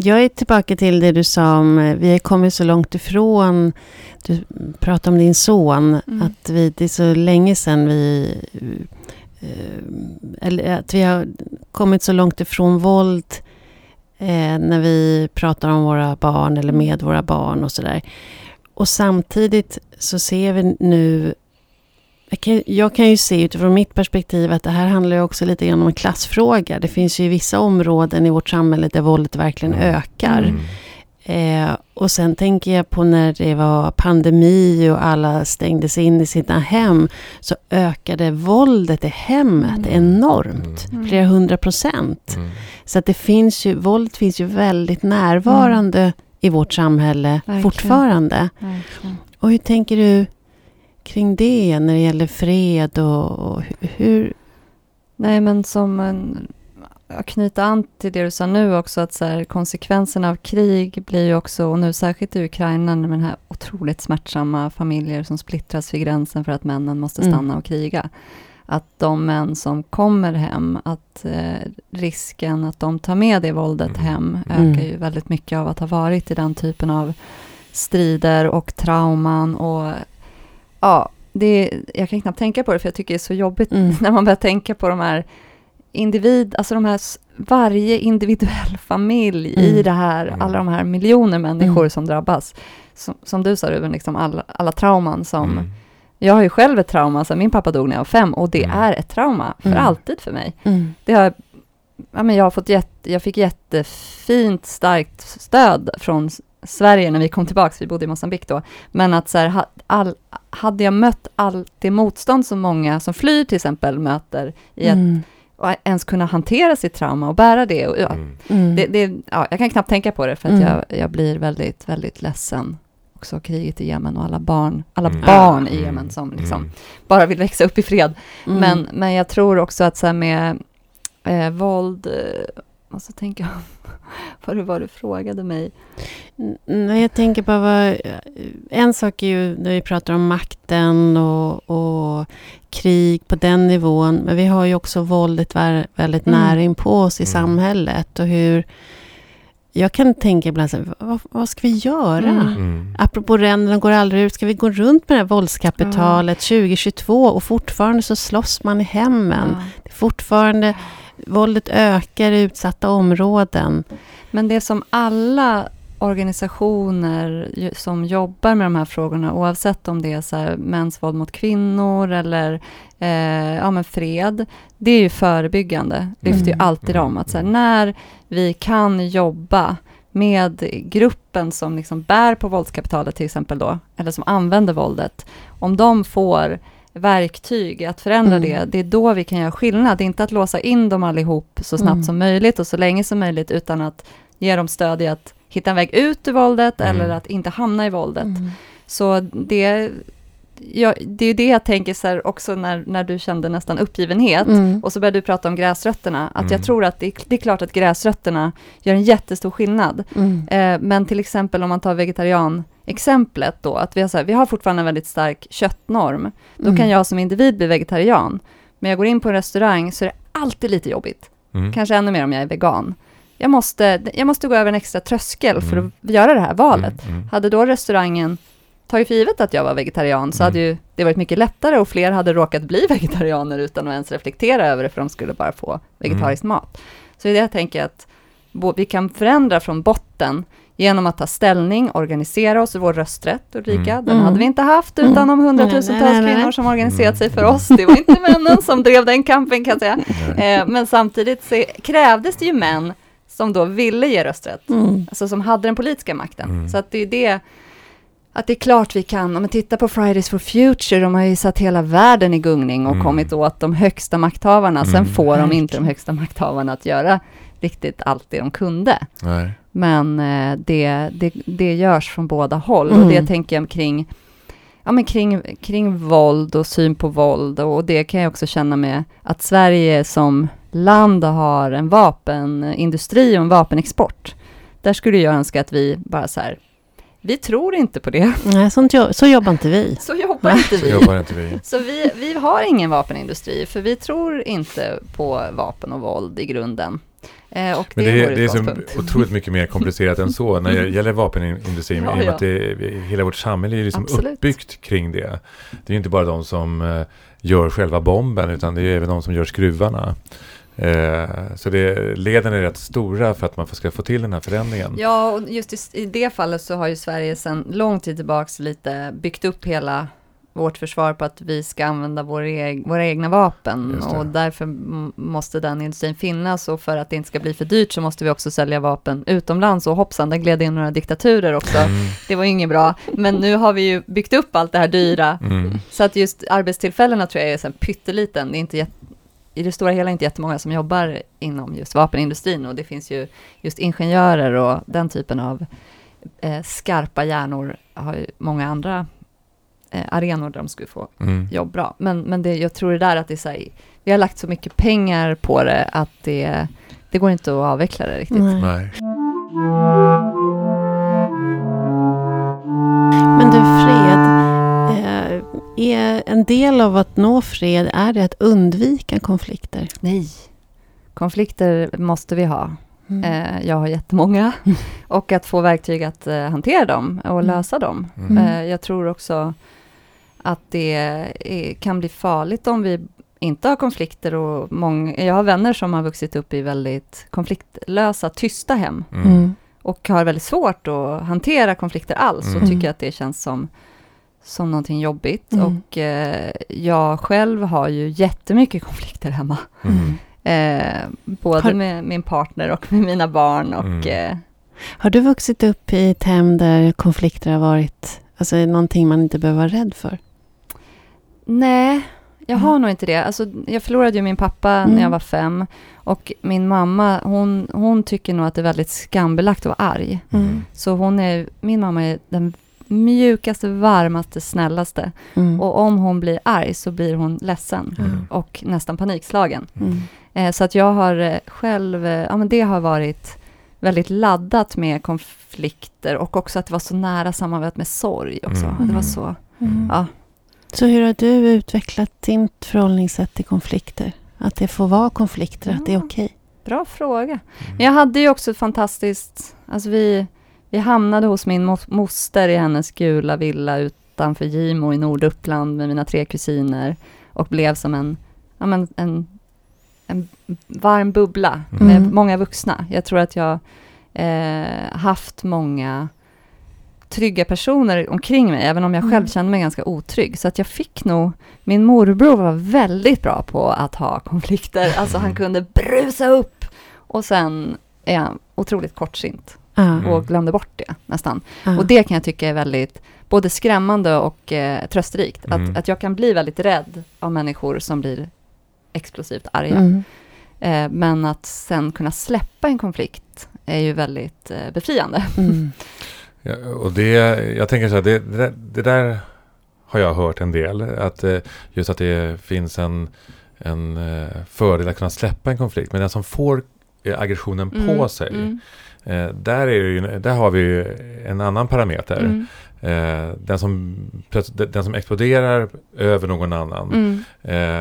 Jag, är tillbaka till det du sa om, eh, vi har kommit så långt ifrån, du pratade om din son, Mm. att vi, det är så länge sedan vi, eh, eller att vi har kommit så långt ifrån våld eh, när vi pratar om våra barn eller med våra barn och sådär. Och samtidigt så ser vi nu jag kan, jag kan ju se utifrån mitt perspektiv att det här handlar ju också lite grann om en klassfråga. Det finns ju vissa områden i vårt samhälle där våldet verkligen Mm. ökar. Mm. Eh, och sen tänker jag på när det var pandemi och alla stängdes in i sina hem. Så ökade våldet i hemmet Mm. enormt. Mm. Flera hundra procent. Mm. Så att det finns ju, våldet finns ju väldigt närvarande i vårt samhälle Verkligen. fortfarande. Verkligen. Och hur tänker du kring det när det gäller fred och, och hu- hur... Nej, men som en, att knyta an till det du sa nu också, att så här, konsekvenserna av krig blir ju också, och nu särskilt i Ukraina, med den här otroligt smärtsamma familjer som splittras vid gränsen för att männen måste Mm. stanna och kriga. Att de män som kommer hem, att eh, risken att de tar med det våldet Mm. hem Mm. ökar ju väldigt mycket av att ha varit i den typen av strider och trauman och ja, det, jag kan knappt tänka på det för jag tycker det är så jobbigt Mm. *laughs* när man börjar tänka på de här individ, alltså de här, varje individuell familj i Mm. det här, alla de här miljoner människor Mm. som drabbas. Som, som du sa Ruben, liksom alla, alla trauman som, Mm. jag har ju själv ett trauma, så min pappa dog när jag var fem och det Mm. är ett trauma för Mm. alltid för mig. Mm. Det har, ja, men jag, har fått jätte, jag fick jättefint, starkt stöd från Sverige när vi kom tillbaka, vi bodde i Mosambik då. Men att så här, all, hade jag mött allt det motstånd som många som flyr till exempel möter, i att Mm. och ens kunna hantera sitt trauma och bära det. Och, ja, Mm. Mm. det, det ja, jag kan knappt tänka på det för att Mm. jag, jag blir väldigt, väldigt ledsen. Också kriget i Jemen och alla barn, alla Mm. barn i Mm. Jemen som liksom Mm. bara vill växa upp i fred. Mm. Men, men jag tror också att så här med eh, våld, eh, och så tänker jag, *laughs* vad det var du frågade mig. Nej, jag tänker på vad... En sak är ju när vi pratar om makten och, och krig på den nivån. Men vi har ju också våldet väldigt Mm. nära in på oss i Mm. samhället. Och hur... Jag kan tänka ibland så här, vad, vad ska vi göra? Mm. Mm. Apropå ränderna går aldrig ut. Ska vi gå runt med det här våldskapitalet 2022 och fortfarande så slåss man i hemmen? Ja. Det är fortfarande... Våldet ökar i utsatta områden. Men det som alla organisationer som jobbar med de här frågorna, oavsett om det är så här mäns våld mot kvinnor eller eh, ja, men fred, det är ju förebyggande. Lyfter ju Mm. alltid om att så här, när vi kan jobba med gruppen som liksom bär på våldskapitalet till exempel då, eller som använder våldet, om de får verktyg att förändra Mm. det, det är då vi kan göra skillnad. Det är inte att låsa in dem allihop så snabbt Mm. som möjligt och så länge som möjligt, utan att ge dem stöd i att hitta en väg ut ur våldet Mm. eller att inte hamna i våldet. Mm. Så det, jag, det är det jag tänker så här också när, när du kände nästan uppgivenhet. Mm. Och så började du prata om gräsrötterna. Att Mm. jag tror att det, är- det är klart att gräsrötterna gör en jättestor skillnad. Mm. Eh, men till exempel om man tar vegetarian-exemplet då, att vi har, så här, vi har fortfarande en väldigt stark köttnorm. Då Mm. kan jag som individ bli vegetarian. Men jag går in på en restaurang så är det alltid lite jobbigt. Mm. Kanske ännu mer om jag är vegan. Jag måste, jag måste gå över en extra tröskel för Mm. att göra det här valet. Mm. Mm. Hade då restaurangen tagit för givet att jag var vegetarian så Mm. hade ju det varit mycket lättare och fler hade råkat bli *laughs* vegetarianer utan att ens reflektera över det för de skulle bara få vegetarisk mat. Så det jag tänker att vi kan förändra från botten genom att ta ställning, organisera oss, vår rösträtt Ulrika, Mm. den Mm. hade vi inte haft utan Mm. de hundratusentals Nej, nej, kvinnor som organiserat Mm. sig för oss. Det var inte männen som drev den kampen kan jag säga. Eh, men samtidigt så krävdes det ju män som då ville ge rösträtt Mm. alltså som hade den politiska makten. Mm. Så att det är det, att det är klart vi kan, om man tittar på Fridays for Future, de har ju satt hela världen i gungning och Mm. kommit åt de högsta makthavarna. Sen Mm. får de inte de högsta makthavarna att göra riktigt allt det de kunde. Nej. Men eh, det, det, det görs från båda håll Mm. och det tänker jag kring, ja, men kring, kring våld och syn på våld och det kan jag också känna med att Sverige som land har en vapenindustri och en vapenexport. Där skulle jag önska att vi bara så här, vi tror inte på det. Nej, sånt jo- så jobbar inte vi. *laughs* Så jobbar inte Så vi. jobbar inte vi. Så vi, vi har ingen vapenindustri, för vi tror inte på vapen och våld i grunden. Eh, Men det, är det är så otroligt mycket mer komplicerat än så *laughs* när det gäller vapenindustrin. Ja, I och med att det, hela vårt samhälle är liksom Absolut. uppbyggt kring det. Det är inte bara de som eh, gör själva bomben utan det är även de som gör skruvarna. Eh, så det, leden är rätt stora för att man ska få till den här förändringen. Ja, och just i, i det fallet så har ju Sverige sedan lång tid tillbaks lite byggt upp hela vårt försvar på att vi ska använda våra, eg våra egna vapen. Och därför måste den industrin finnas. Och för att det inte ska bli för dyrt så måste vi också sälja vapen utomlands. Och hoppsan, där gled in några diktaturer också. Mm, Det var inget bra, men nu har vi ju byggt upp allt det här dyra. Mm, så att just arbetstillfällena tror jag är så pytteliten. Det är inte I det stora hela inte jättemånga som jobbar inom just vapenindustrin. Och det finns ju just ingenjörer och den typen av eh, skarpa hjärnor har ju många andra arenor där de skulle få mm. jobb bra. Men, men det, jag tror det där att det är så här, vi har lagt så mycket pengar på det att det, det går inte att avveckla det riktigt. Nej. Nej. Men du, fred. Eh, är en del av att nå fred, är det att undvika konflikter? Nej, konflikter måste vi ha. Mm. Eh, jag har jättemånga. *laughs* Och att få verktyg att eh, hantera dem och Mm. lösa dem. Mm. Eh, jag tror också att det är, kan bli farligt om vi inte har konflikter. Och många, jag har vänner som har vuxit upp i väldigt konfliktlösa, tysta hem. Mm. Mm. Och har väldigt svårt att hantera konflikter alls. Och Mm. tycker att det känns som, som någonting jobbigt. Mm. Och eh, jag själv har ju jättemycket konflikter hemma. Mm. *laughs* Eh, både Har- med min partner och med mina barn. Och, Mm. eh, Har du vuxit upp i ett hem där konflikter har varit alltså, någonting man inte behöver vara rädd för? Nej, jag har Mm. nog inte det. Alltså, jag förlorade ju min pappa Mm. när jag var fem. Och min mamma, hon, hon tycker nog att det är väldigt skambelagt att vara arg. Mm. Så hon är, min mamma är den mjukaste, varmaste, snällaste. Mm. Och om hon blir arg så blir hon ledsen. Mm. Och nästan panikslagen. Mm. Eh, så att jag har eh, själv, eh, ja men det har varit väldigt laddat med konflikter och också att det var så nära sammanvävt med sorg också. Mm. Det var så, Mm. ja. Så hur har du utvecklat ditt förhållningssätt till konflikter? Att det får vara konflikter, att det är okej? Bra fråga. Mm. Men jag hade ju också ett fantastiskt, alltså vi, vi hamnade hos min mo- moster i hennes gula villa utanför Gimo i Norduppland med mina tre kusiner och blev som en, ja men en, en varm bubbla Mm. med Mm. många vuxna. Jag tror att jag eh, haft många trygga personer omkring mig, även om jag själv Mm. kände mig ganska otrygg. Så att jag fick nog, min morbror var väldigt bra på att ha konflikter. Alltså han kunde brusa upp och sen är han otroligt kortsint. Mm. och glömde bort det nästan. ja. Och det kan jag tycka är väldigt både skrämmande och eh, trösterikt. Mm. Att, att jag kan bli väldigt rädd av människor som blir explosivt arga. Mm. Eh, men att sen kunna släppa en konflikt är ju väldigt eh, befriande. *laughs* Ja, och det, jag tänker så här, det, det, där, det där har jag hört en del. Att, eh, just att det finns en, en eh, fördel att kunna släppa en konflikt. Men den som får eh, aggressionen Mm, på sig. mm, där, är det ju, där har vi ju en annan parameter. mm, Eh, den, som, den som exploderar över någon annan. mm.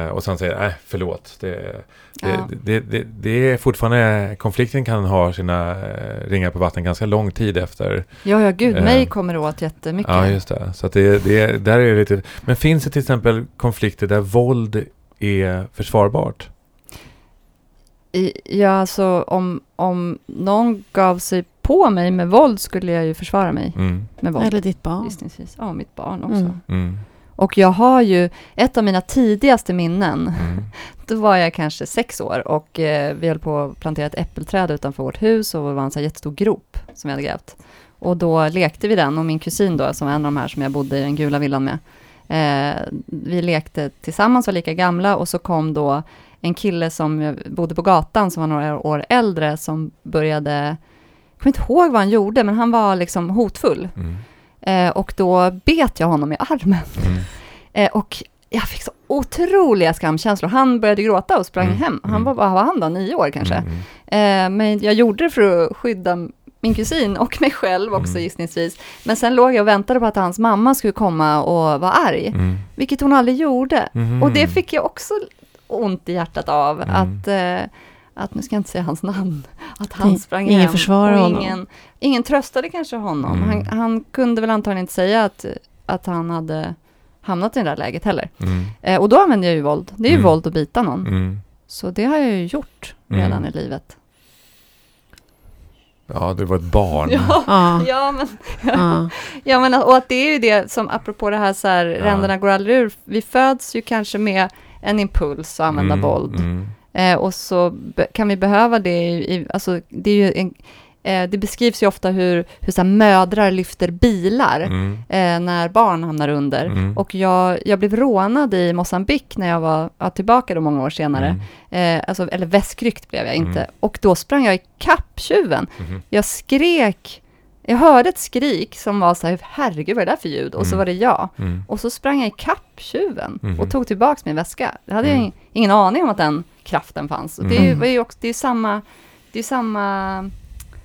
Eh, och sen säger nej förlåt. Det, det, Ja. det, det, det är fortfarande, konflikten kan ha sina eh, ringar på vatten ganska lång tid efter. Ja, ja, gud, Eh. mig kommer åt jättemycket. Ja, just det. Så det, det, där är lite, men finns det till exempel konflikter där våld är försvarbart? I, ja, alltså om, om någon gav sig på mig med våld skulle jag ju försvara mig Mm, med våld. Eller ditt barn. Gissningsvis. Ja, mitt barn också. Mm. mm, Och jag har ju, ett av mina tidigaste minnen, mm, *laughs* då var jag kanske sex år och eh, vi höll på att plantera ett äppelträd utanför vårt hus och det var en så här jättestor grop som vi hade grävt. Och då lekte vi den och min kusin då, som var en av de här som jag bodde i den gula villan med, eh, vi lekte tillsammans, var lika gamla och så kom då en kille som bodde på gatan som var några år äldre som började, jag kommer inte ihåg vad han gjorde, men han var liksom hotfull. mm, Eh, och då bet jag honom i armen. mm, *laughs* Eh, och jag fick så otroliga skamkänslor. Han började gråta och sprang Mm, hem. Han mm. var, vad var han då, nio år kanske? mm, Eh, men jag gjorde det för att skydda min kusin och mig själv också Mm. gissningsvis. Men sen låg jag och väntade på att hans mamma skulle komma och vara arg, mm, vilket hon aldrig gjorde. Och det fick jag också ont i hjärtat av, att, eh, att, nu ska jag inte säga hans namn, att han Det- sprang ingen hem. och honom. ingen, ingen tröstade kanske honom. Mm. Han, han kunde väl antagligen inte säga att, att han hade hamnat i det där läget heller. Mm, Eh, och då använder jag ju våld. Det är ju Mm. våld att bita någon. mm. Så det har jag ju gjort redan Mm. i livet. Ja, du var ett barn. Ja, *laughs* Ja. ja, men, ja. *laughs* ja, men och att det är ju det som, apropå det här så här, ränderna går aldrig ur. Vi föds ju kanske med en impuls att använda Mm, våld. mm, Eh, och så kan vi behöva det i, i alltså det är ju en, eh, det beskrivs ju ofta hur, hur så mödrar lyfter bilar mm, eh, när barn hamnar under. Mm. Och jag, jag blev rånad i Mosambik när jag var ja, tillbaka då många år senare. mm, Eh, alltså, eller väskryckt blev jag inte. Mm. Och då sprang jag i kapp tjuven. mhm, Jag skrek, jag hörde ett skrik som var så här, herregud vad är det där för ljud? Och så Mm. var det jag. mm, Och så sprang jag i kapp tjuven Mhm. och tog tillbaks min väska. Det hade Mm. jag ingen aning om att den kraften fanns. Och det är ju, Mm. var ju också, det är samma, det är samma,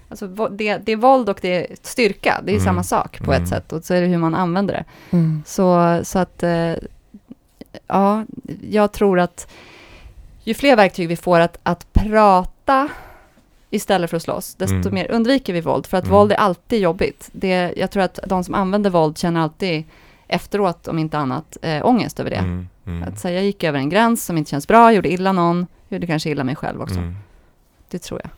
alltså det, det är våld och det är styrka. Det är ju Mm. samma sak på Mm. ett sätt. Och så är det hur man använder det. Mm. Så, så att, eh, ja, jag tror att ju fler verktyg vi får att, att prata istället för att slåss, desto Mm. mer undviker vi våld. För att Mm. våld är alltid jobbigt. Det, jag tror att de som använder våld känner alltid efteråt, om inte annat, äh, ångest över det. mm, mm, Att säga, jag gick över en gräns som inte känns bra, gjorde illa någon, gjorde kanske illa mig själv också. mm. Det tror jag.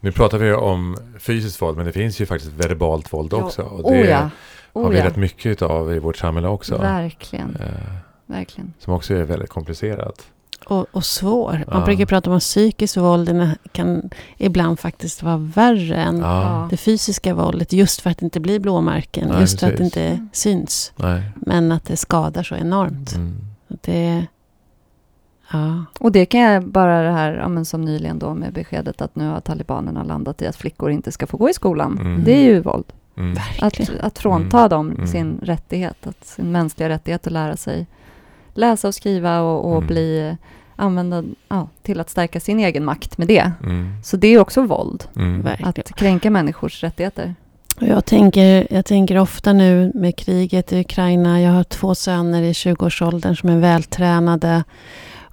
Nu pratar vi om fysiskt våld, men det finns ju faktiskt verbalt våld också. Och det oh ja, har oh vi ja. rätt mycket av i vårt samhälle också. Verkligen, Eh, verkligen. som också är väldigt komplicerat. Och, och svår. Man Ja. brukar prata om att psykiskt våld den kan ibland faktiskt vara värre än Ja, det fysiska våldet. Just för att det inte blir blåmärken. Nej, just för att det precis. inte syns. nej. Men att det skadar så enormt. Mm. Det, ja. Och det kan jag bara det här, ja, men som nyligen då med beskedet att nu har talibanerna landat i att flickor inte ska få gå i skolan. Mm. Det är ju våld. Mm. Att, att frånta dem Mm. sin rättighet, att, sin mänskliga rättighet att lära sig läsa och skriva och, och Mm. bli använda ja, till att stärka sin egen makt med det. Mm. Så det är också våld, Mm. Att kränka människors rättigheter. Jag, tänker, jag tänker ofta nu med kriget i Ukraina. Jag har två söner i 20-årsåldern som är vältränade.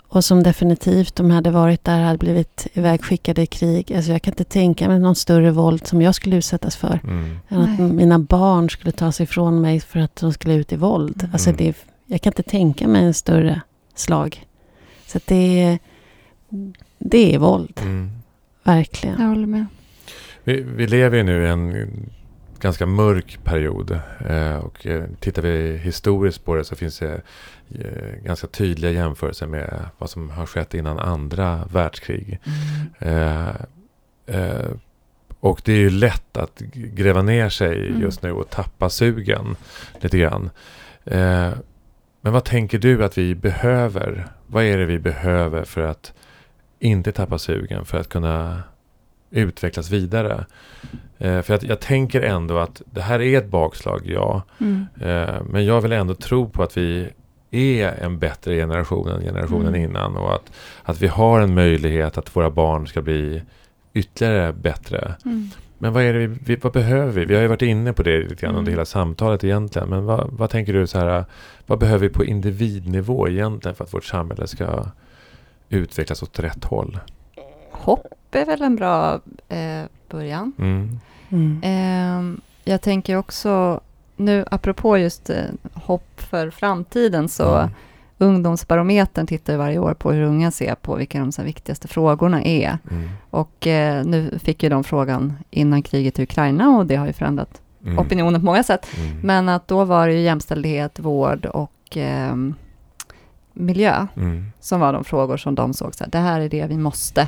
Och som definitivt, om de hade varit där, hade blivit ivägskickade i krig. Alltså jag kan inte tänka mig någon större våld som jag skulle utsättas för. Mm. Än att Nej. mina barn skulle ta sig ifrån mig för att de skulle ut i våld. Mm. Alltså det, jag kan inte tänka mig en större slag. Så att det, det är våld, Mm. verkligen. Jag håller med. Vi, vi lever ju nu i en ganska mörk period. Eh, och eh, tittar vi historiskt på det så finns det eh, ganska tydliga jämförelser med vad som har skett innan andra världskrig. Eh, eh, och det är ju lätt att gräva ner sig Mm. just nu och tappa sugen lite grann. Men vad tänker du att vi behöver? Vad är det vi behöver för att inte tappa sugen? För att kunna utvecklas vidare. Eh, för jag, jag tänker ändå att det här är ett bakslag, ja. Mm. Eh, men jag vill ändå tro på att vi är en bättre generation än generationen Mm. innan. Och att, att vi har en möjlighet att våra barn ska bli ytterligare bättre. Mm. Men vad är det vi, vi, vad behöver vi? Vi har ju varit inne på det lite grann under Mm. hela samtalet egentligen. Men vad, vad tänker du så här, vad behöver vi på individnivå egentligen för att vårt samhälle ska utvecklas åt rätt håll? Hopp är väl en bra eh, början. Mm. Mm. Ehm, jag tänker också, nu apropå just eh, hopp för framtiden, så Mm. Ungdomsbarometern tittar ju varje år på hur unga ser på vilka de så viktigaste frågorna är. Mm. Och eh, nu fick ju de frågan innan kriget i Ukraina och det har ju förändrat Mm. opinionen på många sätt. Mm. Men att då var det ju jämställdhet, vård och ehm, miljö Mm. som var de frågor som de såg så här, det här är det vi måste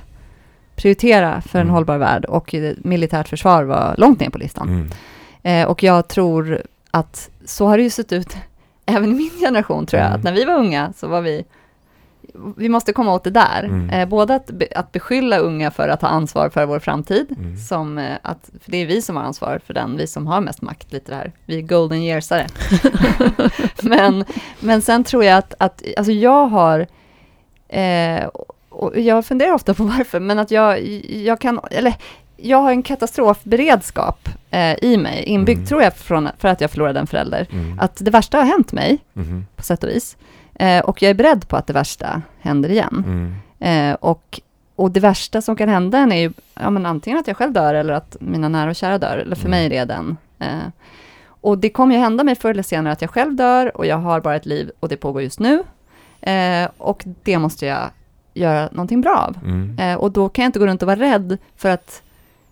prioritera för en Mm. hållbar värld och eh, militärt försvar var långt ner på listan. Mm. Eh, och jag tror att så har det ju sett ut även i min generation tror jag, Mm. att när vi var unga så var vi vi måste komma åt det där. Mm. Eh, både att, be, att beskylla unga för att ha ansvar för vår framtid, Mm. som eh, att, för det är vi som har ansvar för den, vi som har mest makt, lite det här, vi är golden yearsare. *laughs* *laughs* men, men sen tror jag att, att alltså jag har, eh, och jag funderar ofta på varför, men att jag, jag kan, eller jag har en katastrofberedskap eh, i mig, inbyggd Mm. tror jag, från, för att jag förlorade en förälder. Mm. Att det värsta har hänt mig, Mhm. på sätt och vis. Eh, och jag är beredd på att det värsta händer igen. Mm. Eh, och, och det värsta som kan hända är ju ja, men antingen att jag själv dör eller att mina nära och kära dör. Eller för Mm. mig är det den. Eh, och det kommer ju hända mig förr eller senare att jag själv dör och jag har bara ett liv och det pågår just nu. Eh, och det måste jag göra någonting bra av. Mm. Eh, och då kan jag inte gå runt och vara rädd för att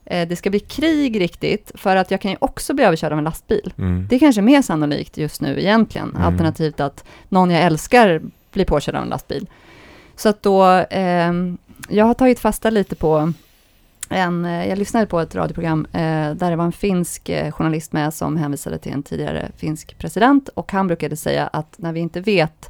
eh, det ska bli krig riktigt, för att jag kan ju också bli överkörd av en lastbil. Mm. Det är kanske mer sannolikt just nu egentligen, Mm. alternativt att någon jag älskar blir påkörd av en lastbil. Så att då, ehm, jag har tagit fasta lite på en, eh, jag lyssnade på ett radioprogram eh, där det var en finsk eh, journalist med som hänvisade till en tidigare finsk president och han brukade säga att när vi inte vet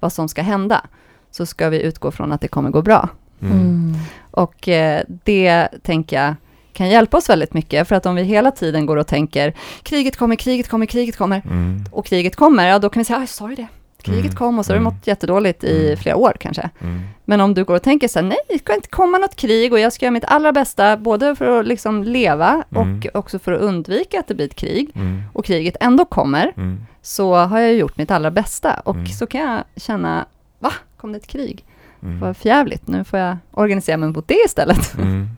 vad som ska hända så ska vi utgå från att det kommer gå bra. Mm. Och eh, det tänker jag kan hjälpa oss väldigt mycket, för att om vi hela tiden går och tänker kriget kommer, kriget kommer, kriget kommer, Mm. och kriget kommer, ja då kan vi säga, "Ah, jag sa ju det. Kriget Mm. kom och så har du Mm. mått jättedåligt i Mm. flera år kanske. Mm. Men om du går och tänker så här, nej, det ska inte komma något krig och jag ska göra mitt allra bästa, både för att liksom leva Mm. och också för att undvika att det blir ett krig, Mm. och kriget ändå kommer, Mm. så har jag gjort mitt allra bästa. Och så kan jag känna, va, kom det ett krig? Mm. Vad förjävligt, nu får jag organisera mig mot det istället. Mm.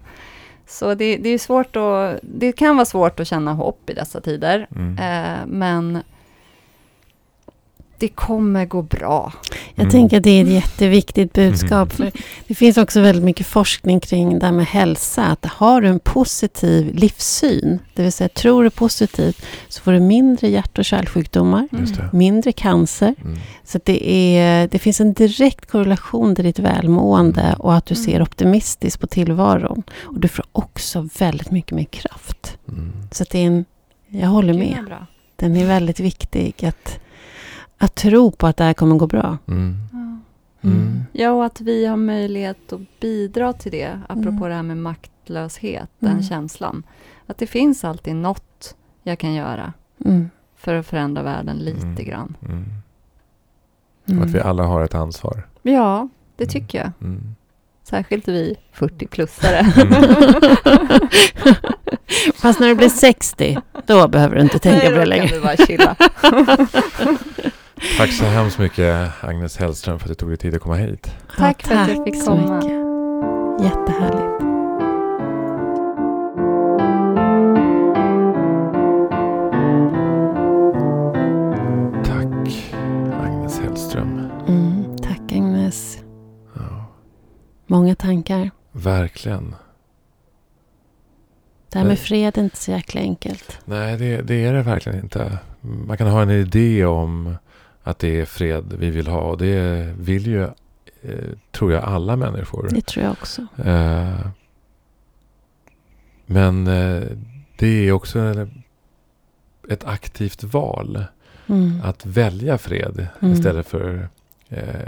Så det, det är svårt att, det kan vara svårt att känna hopp i dessa tider, Mm. eh, men det kommer gå bra. Jag Mm. tänker att det är ett jätteviktigt budskap. Mm. För det finns också väldigt mycket forskning kring det här med hälsa. Att har du en positiv livssyn, det vill säga tror du positivt, så får du mindre hjärt och kärlsjukdomar, det. mindre cancer. Mm. Så att det, är, det finns en direkt korrelation till ditt välmående och att du Mm. ser optimistiskt på tillvaron. Och du får också väldigt mycket mer kraft. Mm. Så att det är en, jag håller med. Den är väldigt viktig att, att tro på att det här kommer gå bra. Mm. Ja. Mm. Ja, och att vi har möjlighet att bidra till det, apropå Mm. det här med maktlöshet, den Mm. känslan. Att det finns alltid något jag kan göra Mm. för att förändra världen lite Mm. grann. Mm. Mm. Och att vi alla har ett ansvar. Ja, det Mm. tycker jag. Mm. Särskilt vi 40-plussare. *laughs* Fast när du blir 60, då behöver du inte tänka på det då längre. kan vi bara chilla. *laughs* Tack så hemskt mycket Agnes Hellström för att du tog dig tid att komma hit. Tack för att jag fick så komma. mycket. Jättehärligt. Tack Agnes Hellström. Mm, tack Agnes. Ja, Många tankar. verkligen. Det här med Nej. fred är inte så jäkla enkelt. Nej, det, det är det verkligen inte. Man kan ha en idé om att det är fred vi vill ha. Och det vill ju, eh, tror jag, alla människor. Det tror jag också. Eh, men eh, det är också ett aktivt val. Mm. Att välja fred Mm. istället för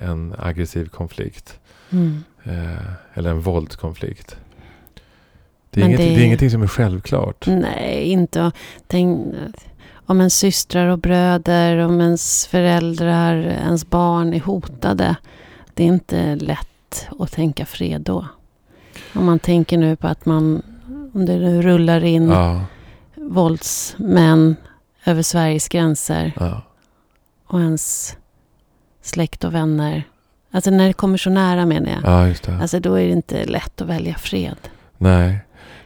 en aggressiv konflikt. Mm. Eller en våldskonflikt. Det är, inget, det... det- är ingenting som är självklart. Nej, inte tänk, om ens systrar och bröder, om ens föräldrar, ens barn är hotade. Det är inte lätt att tänka fred då. Om man tänker nu på att man, om det nu rullar in Ja, våldsmän över Sveriges gränser ja, och ens släkt och vänner. Alltså när det kommer så nära menar jag. ja, just det. Alltså då är det inte lätt att välja fred. Nej,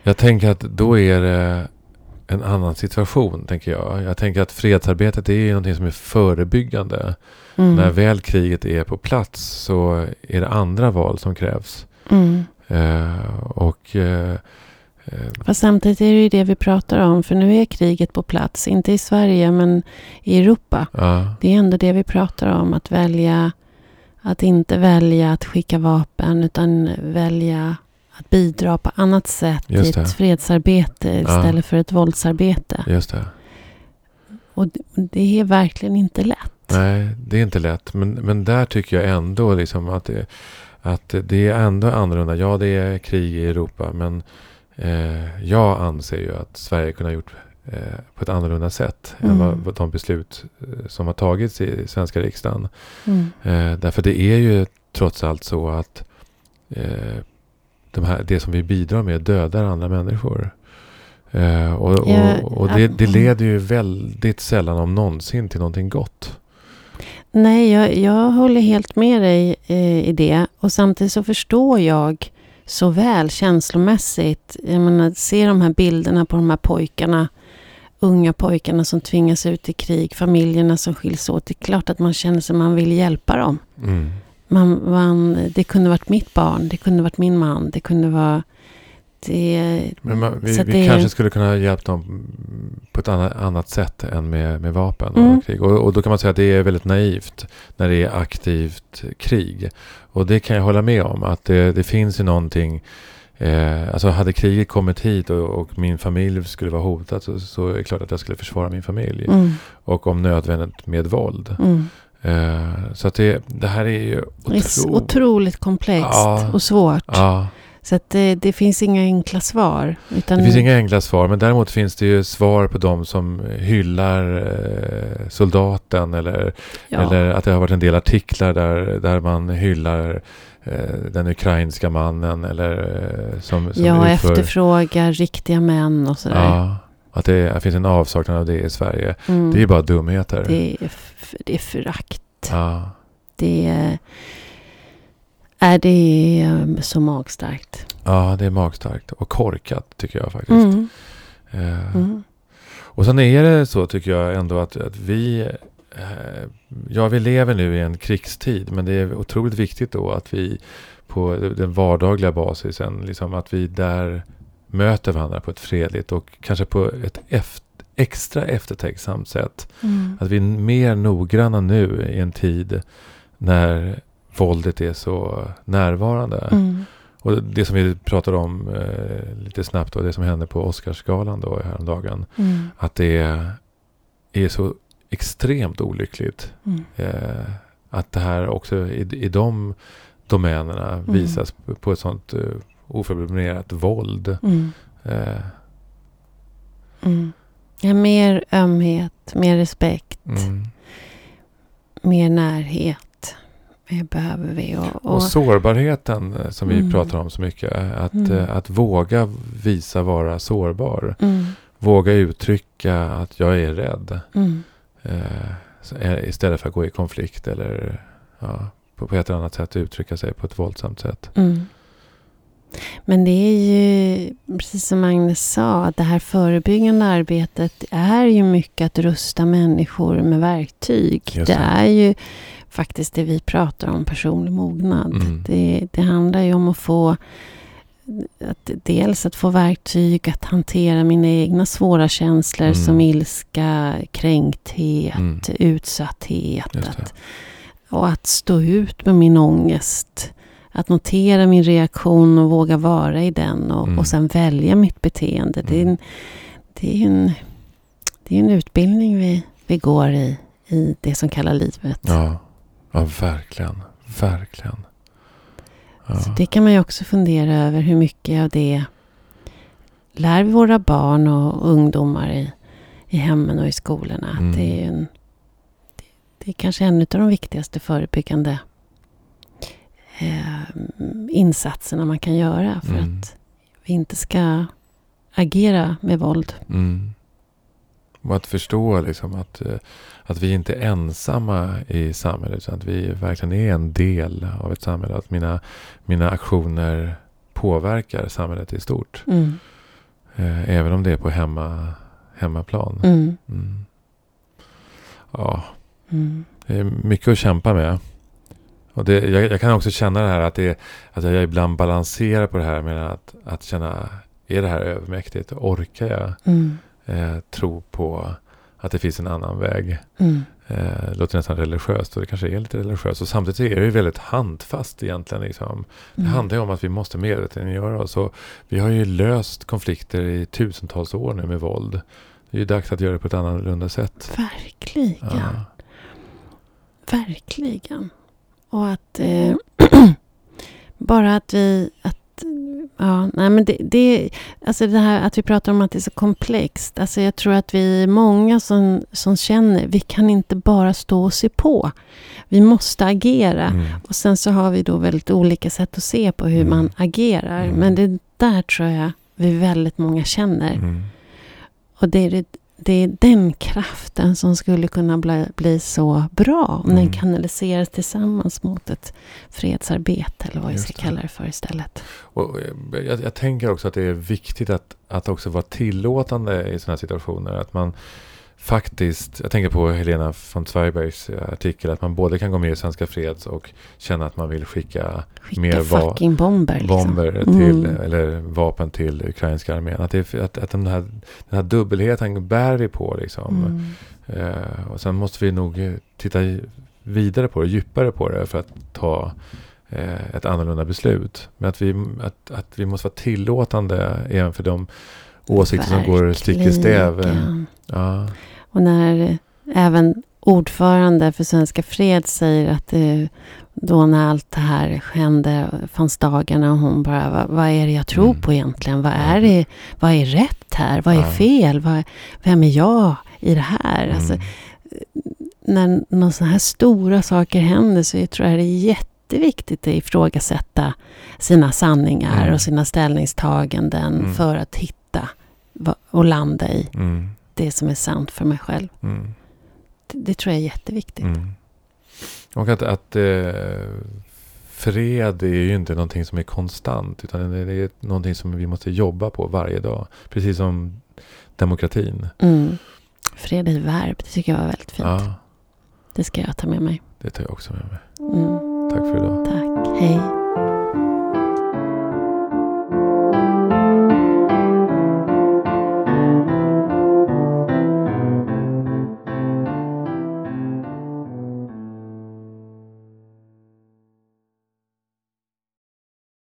jag tänker att då är det en annan situation, tänker jag. Jag tänker att fredsarbetet är någonting som är förebyggande. Mm. När väl kriget är på plats så är det andra val som krävs. Mm. Eh, och eh, Fast samtidigt är det ju det vi pratar om. För nu är kriget på plats. Inte i Sverige men i Europa. ja, Det är ändå det vi pratar om. Att välja. Att inte välja att skicka vapen. Utan välja att bidra på annat sätt. I ett fredsarbete Ja. istället för ett våldsarbete. just det. Och det- är verkligen inte lätt. Nej, det är inte lätt. Men, men där tycker jag ändå liksom att, det, att det är ändå annorlunda. Ja, det är krig i Europa. Men eh, jag anser ju att Sverige kunde ha gjort eh, på ett annorlunda sätt. Än Mm. vad, vad de beslut eh, som har tagits i svenska riksdagen. Mm. Eh, därför det är ju trots allt så att eh, de här, det som vi bidrar med dödar andra människor. Eh, och och, och det, det leder ju väldigt sällan om någonsin till någonting gott. Nej, jag, jag håller helt med dig eh, i det. Och samtidigt så förstår jag så väl känslomässigt. Jag menar, se de här bilderna på de här pojkarna. Unga pojkarna som tvingas ut i krig. Familjerna som skiljs åt. Det är klart att man känner sig man vill hjälpa dem. Mm. Man, man, det kunde varit mitt barn. Det kunde varit min man. Det kunde vara... Det, Men man, vi, vi det- kanske skulle kunna hjälpa dem på ett annat, annat sätt än med, med vapen Mm. och krig. Och, och då kan man säga att det är väldigt naivt när det är aktivt krig. Och det kan jag hålla med om. Att det, det finns ju någonting. Eh, alltså hade kriget kommit hit och, och min familj skulle vara hotad så, så är det klart att jag skulle försvara min familj. mm, Och om nödvändigt med våld. mm. Eh, så att det, det här är ju Det är otroligt komplext Ja. och svårt. Ja. Så att det, det finns inga enkla svar. Utan Det finns inga enkla svar, men däremot finns det ju svar på de som hyllar eh, soldaten eller, ja. eller att det har varit en del artiklar där, där man hyllar eh, den ukrainska mannen eller eh, som, som Ja, utför... efterfråga riktiga män och sådär. Ja, att det, det finns en avsaknad av det i Sverige. Mm. Det är ju bara dumheter. det, är, det är förakt. Ja, Det är, är det är så magstarkt. ja, det är magstarkt och korkat tycker jag faktiskt. Mm. Eh, Mm. Och sen är det så tycker jag ändå att, att vi, eh, ja vi lever nu i en krigstid men det är otroligt viktigt då att vi på den vardagliga basisen, liksom att vi där möter varandra på ett fredligt och kanske på ett eft- extra eftertänksamt sätt. Mm. Att vi är mer noggranna nu i en tid när våldet är så närvarande. Mm. Och det som vi pratade om eh, lite snabbt då, det som hände på Oscarsgalan då häromdagen. Mm. Att det är så extremt olyckligt. Mm. Eh, att det här också i, i de domänerna Mm. visas på, på ett sånt eh, oförblommerat våld. Mm. Eh, Mm. Ja, mer ömhet, mer respekt, mm. mer närhet. Det behöver vi. Och, Och och, sårbarheten eh, som vi Mm. pratar om så mycket. eh, Att, Mm. eh, att våga visa vara sårbar. Våga uttrycka att jag är rädd. Eh, eh, istället för att gå i konflikt eller ja, på, på ett eller annat sätt uttrycka sig på ett våldsamt sätt. Mm. Men det är ju, precis som Agnes sa, att det här förebyggande arbetet är ju mycket att rusta människor med verktyg. Just Det är ju faktiskt det vi pratar om, personlig mognad. Mm. Det, det handlar ju om att få att dels att få verktyg att hantera mina egna svåra känslor Mm. som ilska, kränkthet, Mm. utsatthet. Att, och att stå ut med min ångest. Att notera min reaktion och våga vara i den och, Mm. och sen välja mitt beteende. Det är Mm. en, det är en, det är en utbildning vi, vi går i, i det som kallar livet. Ja, ja verkligen. Verkligen. Ja. Så det kan man ju också fundera över hur mycket av det lär vi våra barn och ungdomar i, i hemmen och i skolorna. Mm. Det är en, det, det är kanske en av de viktigaste förebyggande eh, insatserna man kan göra för Mm. att vi inte ska agera med våld. Mm. Och att förstå liksom att, eh, att vi inte är ensamma i samhället. Utan att vi verkligen är en del av ett samhälle. Att mina, mina aktioner påverkar samhället i stort. Mm. Eh, även om det är på hemma, hemmaplan. Mm. Mm. Ja, Mm. det är mycket att kämpa med. Och det, jag, jag kan också känna det här att, det, att jag ibland balanserar på det här med att, att känna, är det här övermäktigt? Orkar jag Mm. eh, tro på att det finns en annan väg? Mm. Eh, det låter nästan religiöst och det kanske är lite religiöst. Och samtidigt är det ju väldigt handfast egentligen. Liksom. Det Mm. handlar ju om att vi måste medvetandegöra oss. Och vi har ju löst konflikter i tusentals år nu med våld. Det är ju dags att göra det på ett annorlunda sätt. Verkligen. Ja. Verkligen. Och att eh, *clears throat* bara att vi... Att, ja, nej men det, det, alltså det här att vi pratar om att det är så komplext. Alltså jag tror att vi är många som, som känner vi kan inte bara stå och se på. Vi måste agera. Mm. Och sen så har vi då väldigt olika sätt att se på hur Mm. man agerar. Mm. Men det där tror jag vi väldigt många känner. Mm. Och det är, det, det är den kraften som skulle kunna bli, bli så bra om Mm. den kanaliseras tillsammans mot ett fredsarbete eller vad vi ska kalla det för istället. Och jag, jag, jag tänker också att det är viktigt att, att också vara tillåtande i sådana här situationer. Att man faktiskt, jag tänker på Helena von Zweibergs eh, artikel, att man både kan gå med i Svenska Freds och känna att man vill skicka Skicka Mer va- bomber. Liksom. bomber till, Mm. eller vapen till ukrainska armén. Att, det, att, att den, här, den här dubbelheten bär vi på. Liksom. Mm. Eh, och sen måste vi nog eh, titta vidare på det, djupare på det för att ta eh, ett annorlunda beslut. Men att vi, att, att vi måste vara tillåtande även för de åsikter som går stick i stäv. Eh. Ja, Och när eh, även ordförande för Svenska Fred säger att det, då när allt det här hände fanns dagarna och hon bara, vad, vad är det jag tror Mm. på egentligen? Vad är, det, vad är rätt här? Vad är Ja. fel? Vad, vem är jag i det här? Alltså, mm, när några sådana här stora saker händer så jag tror jag det är jätteviktigt att ifrågasätta sina sanningar Mm. och sina ställningstaganden Mm. för att hitta och landa i mm, det som är sant för mig själv. mm, Det, det tror jag är jätteviktigt. mm. Och att, att eh, fred är ju inte någonting som är konstant. Utan det är någonting som vi måste jobba på varje dag. Precis som demokratin. Mm. Fred i verb, det tycker jag var väldigt fint. Ja, Det ska jag ta med mig. det tar jag också med mig. Mm. Tack för idag. Tack, hej.